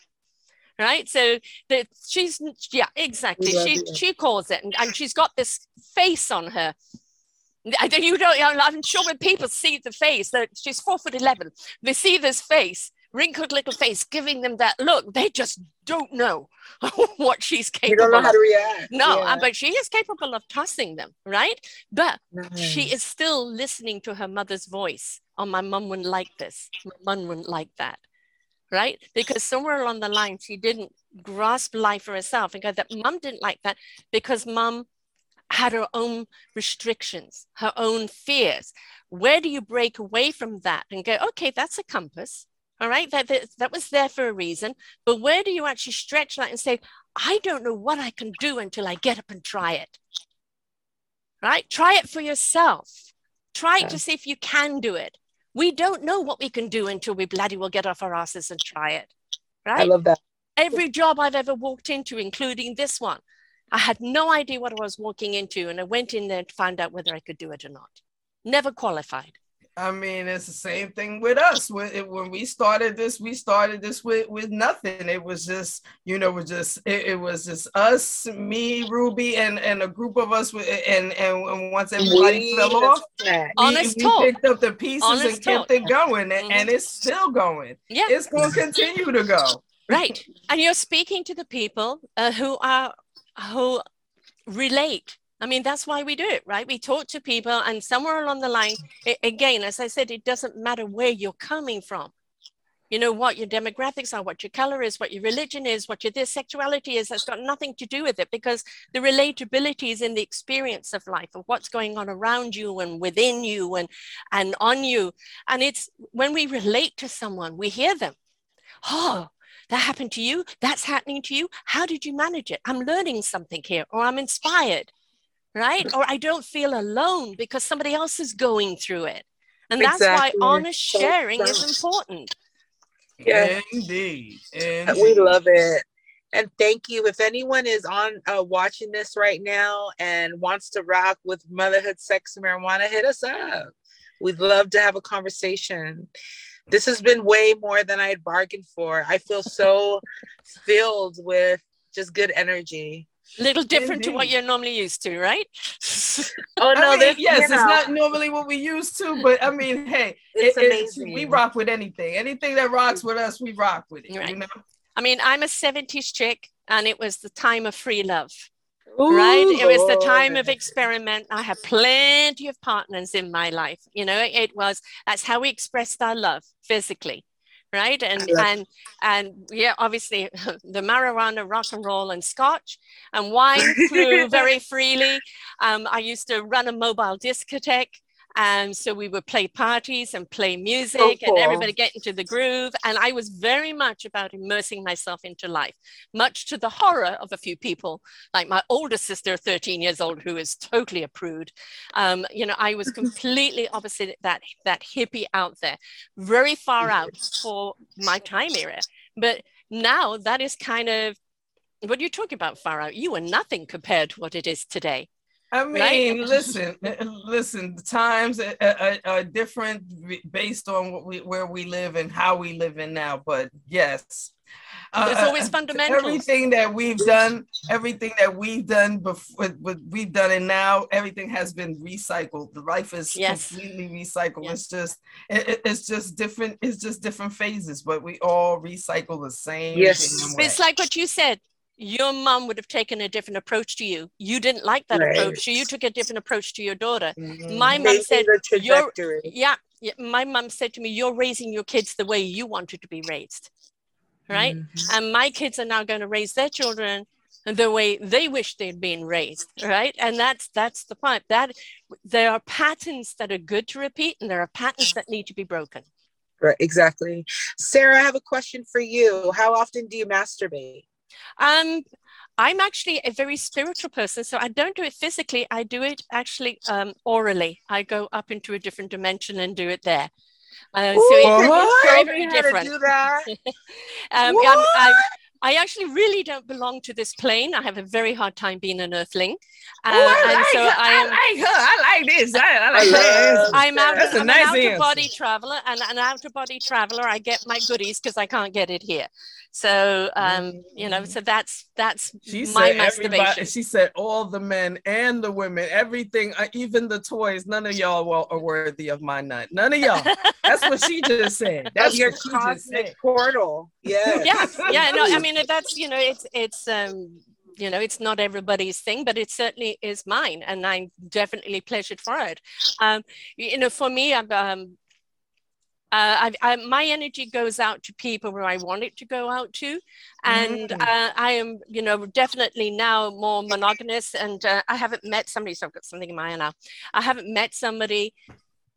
Right, so that she's yeah, exactly. She she calls it, and, and she's got this face on her I don't, you don't i'm sure when people see the face that she's four foot 11 they see this face wrinkled little face giving them that look. They just don't know what she's capable. You don't know how to react. No, uh, yeah. but she is capable of tossing them, right? But nice. she is still listening to her mother's voice. Oh, my mom wouldn't like this. My mom wouldn't like that, right? Because somewhere along the line, she didn't grasp life for herself and go that mom didn't like that because mom had her own restrictions, her own fears. Where do you break away from that and go, okay, that's a compass all right, that, that, that was there for a reason. But where do you actually stretch that and say, I don't know what I can do until I get up and try it? Right? Try it for yourself. Try it to see if you can do it. We don't know what we can do until we bloody well get off our asses and try it. Right? I love that. Every job I've ever walked into, including this one, I had no idea what I was walking into, and I went in there to find out whether I could do it or not. Never qualified. I mean, it's the same thing with us. When, when we started this, we started this with, with nothing. It was just, you know, it was just it, it was just us, me, Ruby, and and a group of us. And and, and once everybody we fell off, honest we, we picked up the pieces honest and talk. kept it going, mm-hmm. and it's still going. Yeah, it's going to continue to go. Right, and you're speaking to the people uh, who are who relate I mean, that's why we do it, right? We talk to people, and somewhere along the line, it, again, as I said, it doesn't matter where you're coming from. You know what your demographics are, what your color is, what your religion is, what your this sexuality is. That's got nothing to do with it because the relatability is in the experience of life of what's going on around you and within you and and on you. And it's when we relate to someone, we hear them. Oh, that happened to you. That's happening to you. How did you manage it? I'm learning something here, or I'm inspired right? Or I don't feel alone because somebody else is going through it. And that's exactly. why honest sharing is important. Yeah, indeed. indeed. We love it. And thank you. If anyone is on uh, watching this right now and wants to rock with motherhood, sex, and marijuana, hit us up. We'd love to have a conversation. This has been way more than I had bargained for. I feel so filled with just good energy little different Indeed. to what you're normally used to, right? oh no, I mean, yes, it's know. not normally what we used to, but I mean, hey, it's it, amazing. we rock with anything. Anything that rocks with us, we rock with it. Right. You know? I mean, I'm a 70s chick, and it was the time of free love. Ooh, right? It was the oh, time of experiment. I had plenty of partners in my life. You know, it was that's how we expressed our love physically right? And and and yeah obviously the marijuana rock and roll and scotch and wine flew very freely. Um, i used to run a mobile discotheque and so we would play parties and play music so cool. and everybody get into the groove. And I was very much about immersing myself into life, much to the horror of a few people, like my older sister, 13 years old, who is totally a prude. Um, you know, I was completely opposite that, that hippie out there, very far out for my time era. But now that is kind of what you're talking about, far out. You were nothing compared to what it is today. I mean, right? listen, eh, eh, listen. The times are, are, are, different based on what we, where we live and how we live in now. But yes, uh, there's uh, always uh, fundamentals. Everything that we've done, everything that we've done before, what we've done, and now everything has been recycled. The life is yes. completely recycled. Yes. It's just, it, it's just different. It's just different phases, but we all recycle the same. Yes, it's like what you said your mom would have taken a different approach to you. You didn't like that right. approach, so you took a different approach to your daughter. Mm-hmm. My mom said, "You're yeah, yeah." My mom said to me, "You're raising your kids the way you wanted to be raised, right?" Mm-hmm. And my kids are now going to raise their children the way they wish they'd been raised, right? And that's that's the point. That there are patterns that are good to repeat, and there are patterns that need to be broken. Right, exactly. Sarah, I have a question for you. How often do you masturbate? Um, I'm actually a very spiritual person, so I don't do it physically. I do it actually um, orally. I go up into a different dimension and do it there. Uh, Ooh, so it's very, very different. Um, I'm, I'm, I actually really don't belong to this plane. I have a very hard time being an earthling. Uh, oh, I like so her. I, am, I like her. I like this. I, I like this. I'm out, That's I'm nice an out of body traveler, and an out of body traveler, I get my goodies because I can't get it here. So um, you know, so that's that's she my masturbation. She said all the men and the women, everything, uh, even the toys. None of y'all are worthy of my nut. None of y'all. that's what she just said. That's your cosmic portal. Yeah. Yeah. Yeah. No, I mean that's you know it's it's um you know it's not everybody's thing but it certainly is mine and i'm definitely pleasured for it um, you know for me i'm um, uh, I, I, my energy goes out to people where I want it to go out to, and mm. uh, I am, you know, definitely now more monogamous. And uh, I haven't met somebody, so I've got something in my eye now. I haven't met somebody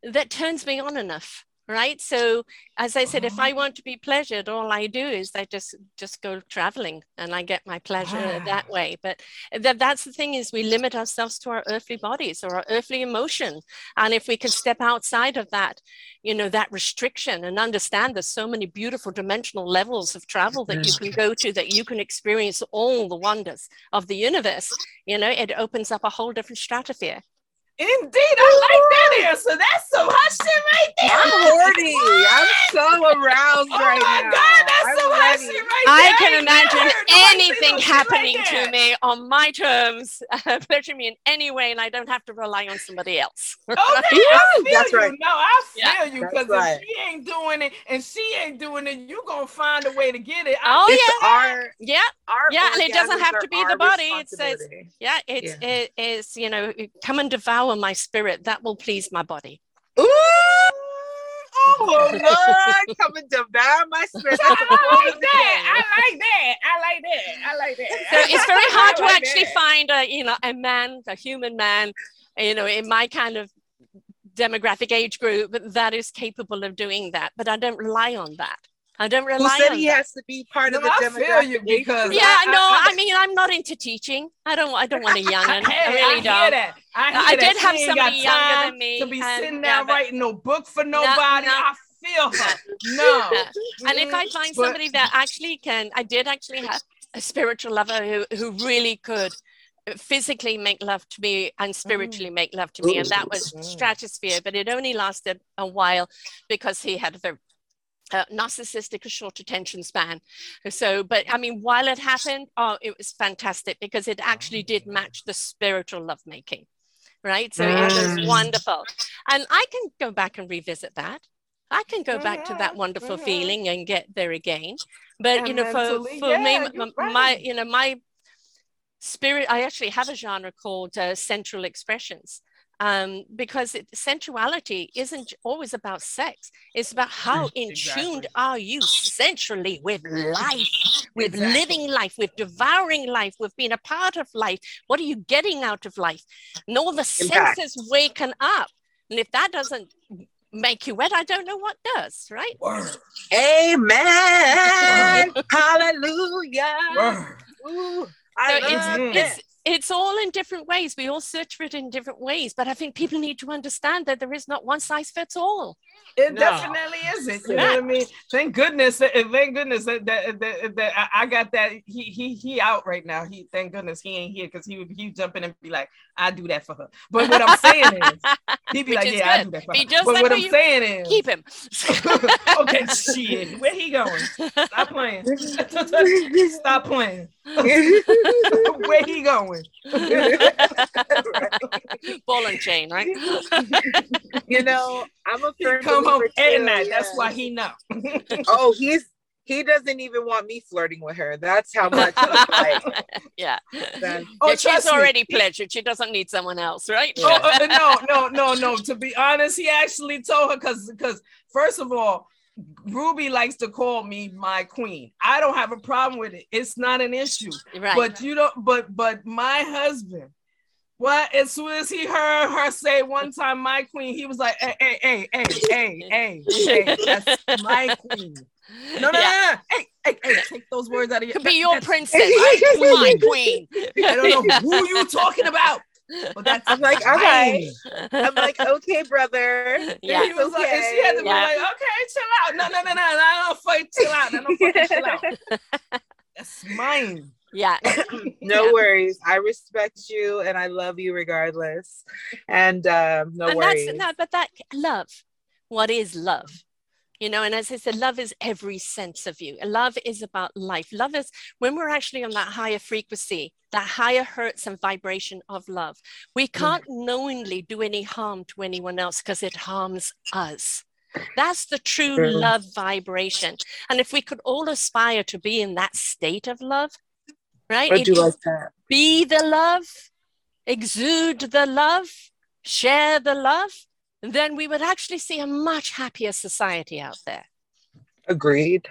that turns me on enough right? So as i said if i want to be pleasured all i do is i just just go traveling and i get my pleasure ah. that way. But that, that's the thing is we limit ourselves to our earthly bodies or our earthly emotion. And if we can step outside of that you know that restriction and understand there's so many beautiful dimensional levels of travel that you can go to that you can experience all the wonders of the universe you know it opens up a whole different stratosphere Indeed, I like that answer. That's some hot shit right there. I'm horny. I'm so aroused oh right now. Oh my god, that's I'm some hot right. I can imagine anything happening right to me on my terms, uh, pleasure me in any way, and I don't have to rely on somebody else. Okay, I feel that's you. Right. No, I feel yeah, you because right. if she ain't doing it and she ain't doing it, you gonna find a way to get it. oh it's yeah, our, yeah, our yeah, and it doesn't have to be the body. It says, yeah, it's yeah. it is you know, come and devour devour my spirit, that will please my body. Ooh! Oh Lord, come and devour my spirit. I like that. I like that. I like that. I like that. So it's very hard like to actually that. find a you know a man, a human man, you know, in my kind of demographic age group that is capable of doing that. But I don't rely on that. I don't rely Who said on he that. has to be part no, of the I demographic? you because yeah, I, no, I, I, mean I'm not into teaching. I don't. I don't want a young one. I, I really don't. That. I, I did have somebody younger than me to be sitting down yeah, writing no book for nobody. No, no. I feel her. No. and if I find but, somebody that actually can, I did actually have a spiritual lover who who really could physically make love to me and spiritually mm. make love to me and that was mm. stratosphere but it only lasted a while because he had a very uh, narcissistic, a short attention span. So, but I mean, while it happened, oh, it was fantastic because it actually did match the spiritual lovemaking, right? So mm. it was mm. wonderful. And I can go back and revisit that. I can go back to that wonderful feeling and get there again. But, and you know, for, for yeah, me, my, right. my, you know, my spirit. I actually have a genre called uh, sensual expressions um, because it, sensuality isn't always about sex. It's about how in exactly. tuned are you centrally with life, with exactly. living life, with devouring life, with being a part of life. What are you getting out of life? And all the Impact. senses waken up. And if that doesn't make you wet, I don't know what does, right? Word. Amen. Hallelujah. Word. Ooh, so it's, it's, it's all in different ways. We all search for it in different ways, but I think people need to understand that there is not one size fits all. It no. definitely isn't. You know what I mean? Thank goodness. Uh, uh, thank goodness that, that, that, that I got that. He he he out right now. He thank goodness he ain't here because he would he jump in and be like, I do that for her. But what I'm saying is, he'd be like, Yeah, good. I do that for her. But like what I'm saying is, keep him. okay, shit. Where he going? Stop playing. Stop playing. Where he going? Ball and chain, right? you know, I'm a firm come home at night. Yeah. That's why he know. oh, he's he doesn't even want me flirting with her. That's how much. like, yeah. Then, oh, yeah, she's already me. pleasured. She doesn't need someone else, right? Oh, uh, no, no, no, no. To be honest, he actually told her because because first of all, Ruby likes to call me my queen. I don't have a problem with it. It's not an issue. Right. But you don't. But but my husband what? As soon as he heard her say one time "my queen," he was like, "Hey, hey, hey, hey, hey, hey, hey that's my queen." No, no, yeah. no, no, Hey, hey, hey, take those words out of your. Could be your princess, my queen. I don't know who you talking about. But that's I'm like, okay. I'm like, okay, brother. Yeah. He was okay. like, and she had to yeah. be like, okay, chill out. No, no, no, no, no, I don't fight, chill out. I don't fucking chill out. That's mine. Yeah. no yeah. worries. I respect you and I love you regardless. And um, no and worries. That's, no, but that love, what is love? You know, and as I said, love is every sense of you. Love is about life. Love is when we're actually on that higher frequency, that higher hertz and vibration of love. We can't mm. knowingly do any harm to anyone else because it harms us. That's the true mm. love vibration. And if we could all aspire to be in that state of love, right? I do like that. Be the love, exude the love, share the love, then we would actually see a much happier society out there. Agreed.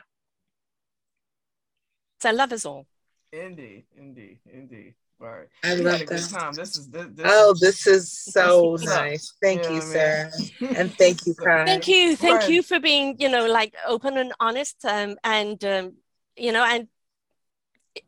So love is all. Indeed, indeed, indeed. Right. I love that. Time. This is this, this oh, this is so this is nice. Thank you, you Sarah, and thank you, Pride. Thank you, thank right. you for being, you know, like open and honest, um, and um, you know, and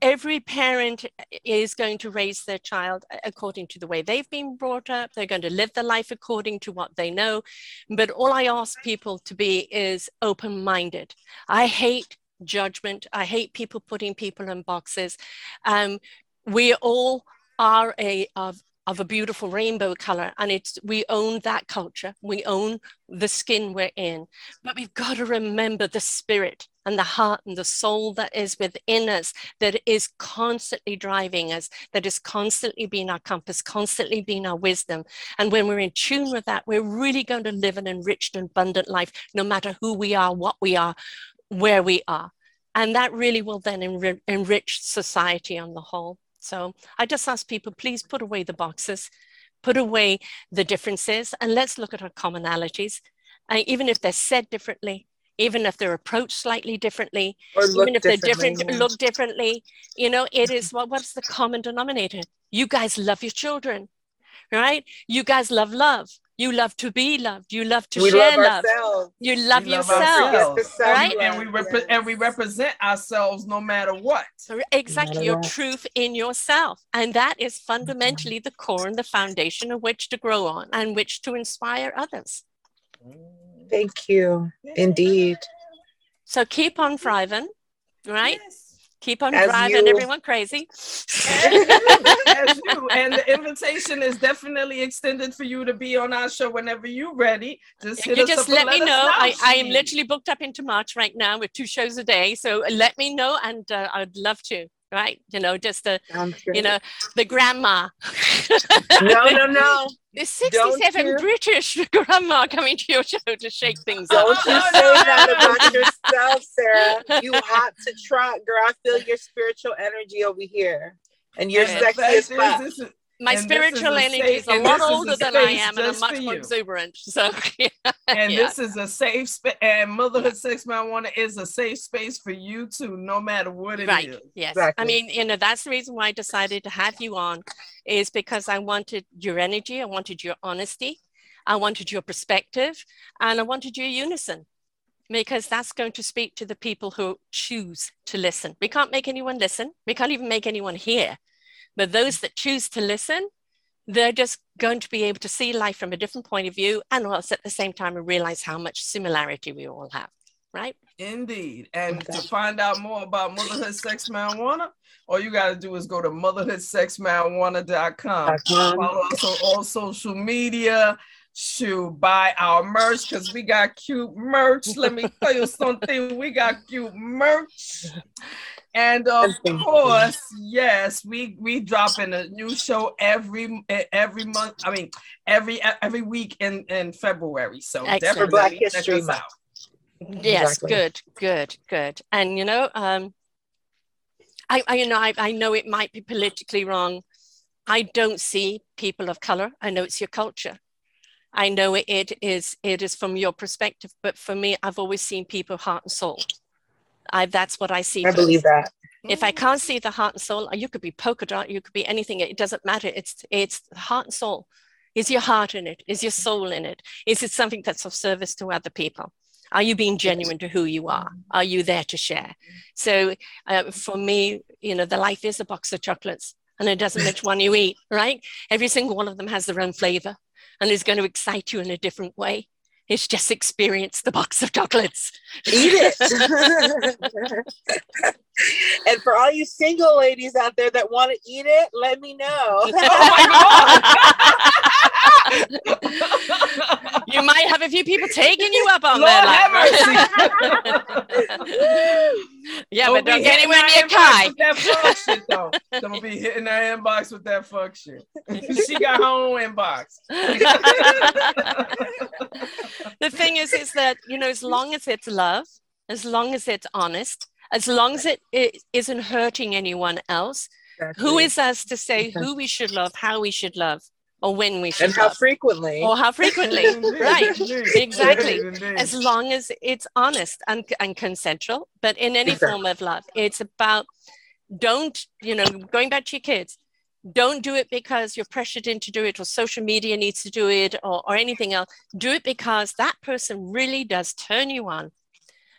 every parent is going to raise their child according to the way they've been brought up. They're going to live their life according to what they know. But all I ask people to be is open minded. I hate judgment. I hate people putting people in boxes. Um, we all are a of of a beautiful rainbow color and it's we own that culture we own the skin we're in but we've got to remember the spirit and the heart and the soul that is within us that is constantly driving us that is constantly being our compass constantly being our wisdom. And when we're in tune with that we're really going to live an enriched and abundant life no matter who we are what we are where we are. And that really will then enrich society on the whole. So I just ask people, please put away the boxes, put away the differences, and let's look at our commonalities. Uh, even if they're said differently, even if they're approached slightly differently, even if they're different, yeah. look differently, you know, it is what what's the common denominator? You guys love your children, right? You guys love love. You love to be loved. You love to we share love. love. You love we yourself, right? And we rep- yes. and we represent ourselves no matter what. Exactly, matter your what. truth in yourself, and that is fundamentally the core and the foundation of which to grow on and which to inspire others. Mm. Thank you, indeed. So keep on thriving, right? Yes keep on As driving you. everyone crazy. As you. And the invitation is definitely extended for you to be on our show whenever you're ready. Just you just let, let me know. know. I, I am literally booked up into March right now with two shows a day. So let me know and uh, I'd love to right? You know, just the, you know, the grandma. no, no, no. The 67 British grandma coming to your show to shake things Don't up. Don't you say that about yourself, Sarah. You hot to trot, girl. I feel your spiritual energy over here. And you're And sexy as fuck. Is, My And spiritual is energy is a lot is older than I am, and I'm much more exuberant. So, yeah. and yeah. this is a safe space. And motherhood sex marijuana is a safe space for you too, no matter what it is. right yes Exactly. i mean you know that's the reason why i decided to have you on is because i wanted your energy i wanted your honesty i wanted your perspective and i wanted your unison because that's going to speak to the people who choose to listen we can't make anyone listen we can't even make anyone hear but those that choose to listen they're just going to be able to see life from a different point of view and also at the same time realize how much similarity we all have right Indeed. And to find out more about motherhood sex marijuana, all you got to do is go to motherhoodsexmarijuana.com. Follow us on all social media. Shoot, buy our merch because we got cute merch. Let me tell you something. We got cute merch. And of course, yes, we we drop in a new show every every month. I mean, every every week in in February. So Excellent. definitely For Black check History us Month. out. Yes, Exactly. good, good, good. And you know, um, I, I you know, I, I know it might be politically wrong. I don't see people of color. I know it's your culture. I know it, is it is from your perspective, but for me, I've always seen people heart and soul. I that's what I see. I first. believe that. If I can't see the heart and soul, you could be polka dot, you could be anything. It doesn't matter. It's it's heart and soul. Is your heart in it? Is your soul in it? Is it something that's of service to other people? Are you being genuine to who you are? Are you there to share? So uh, for me, you know, the life is a box of chocolates, and it doesn't which one you eat, right? Every single one of them has their own flavor, and is going to excite you in a different way. It's just experience the box of chocolates. Eat it. and for all you single ladies out there that want to eat it, let me know. Oh you might have a few people taking you up on Lord that. yeah, Don't but don't get anywhere near Kai. That fuck shit though. Don't be hitting that inbox with that fuck shit. she got her own inbox. the thing is, is that you know, as long as it's love, as long as it's honest, as long as it, it isn't hurting anyone else, who is us to say who we should love, how we should love, or when we should and how love, frequently? or how frequently? Right? Exactly. indeed, indeed. as long as it's honest and, and consensual but in any Exactly. form of love it's about don't you know going back to your kids don't do it because you're pressured into do it or social media needs to do it or, or anything else do it because that person really does turn you on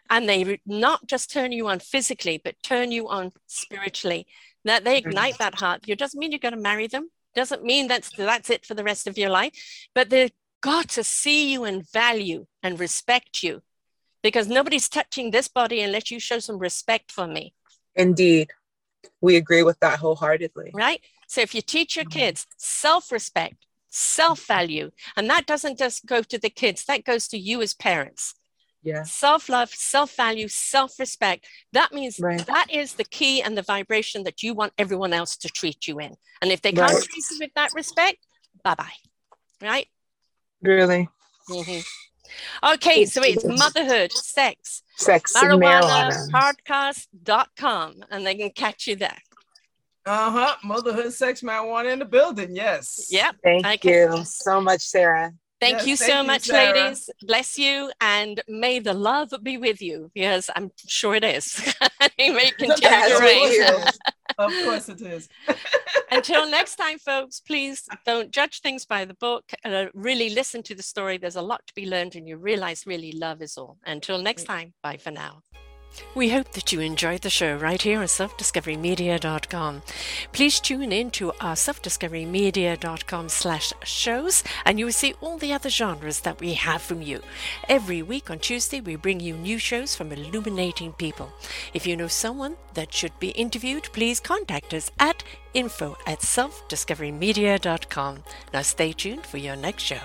and they re- not just turn you on physically but turn you on spiritually that they Mhm. ignite that heart it doesn't mean you're going to marry them doesn't mean that's that's it for the rest of your life but they've got to see you and value and respect you because nobody's touching this body unless you show some respect for me Indeed. We agree with that wholeheartedly. right so if you teach your Mhm. kids self-respect self-value and that doesn't just go to the kids that goes to you as parents Yeah. self-love self-value self-respect that means Right. that is the key and the vibration that you want everyone else to treat you in and if they can't Right. treat you with that respect bye-bye right Really. Mhm. okay so it's motherhood sex Sex and marijuana marijuana. podcast.com and they can catch you there uh-huh. Motherhood sex marijuana in the building. Yes. yep Thank Okay. you so much, Sarah. Thank Yes, you thank so you, much, Sarah. ladies. Bless you, and may the love be with you, because I'm sure it is. it may continue to of rain. course it is. Of course it is. Until next time, folks, please don't judge things by the book. Uh, really listen to the story. There's a lot to be learned, and you realize really love is all. Until next time, bye for now. We hope that you enjoyed the show right here on selfdiscoverymedia.com. Please tune in to our selfdiscoverymedia.com slash shows and you will see all the other genres that we have from you. Every week on Tuesday, we bring you new shows from illuminating people. If you know someone that should be interviewed, please contact us at info at selfdiscoverymedia.com. Now stay tuned for your next show.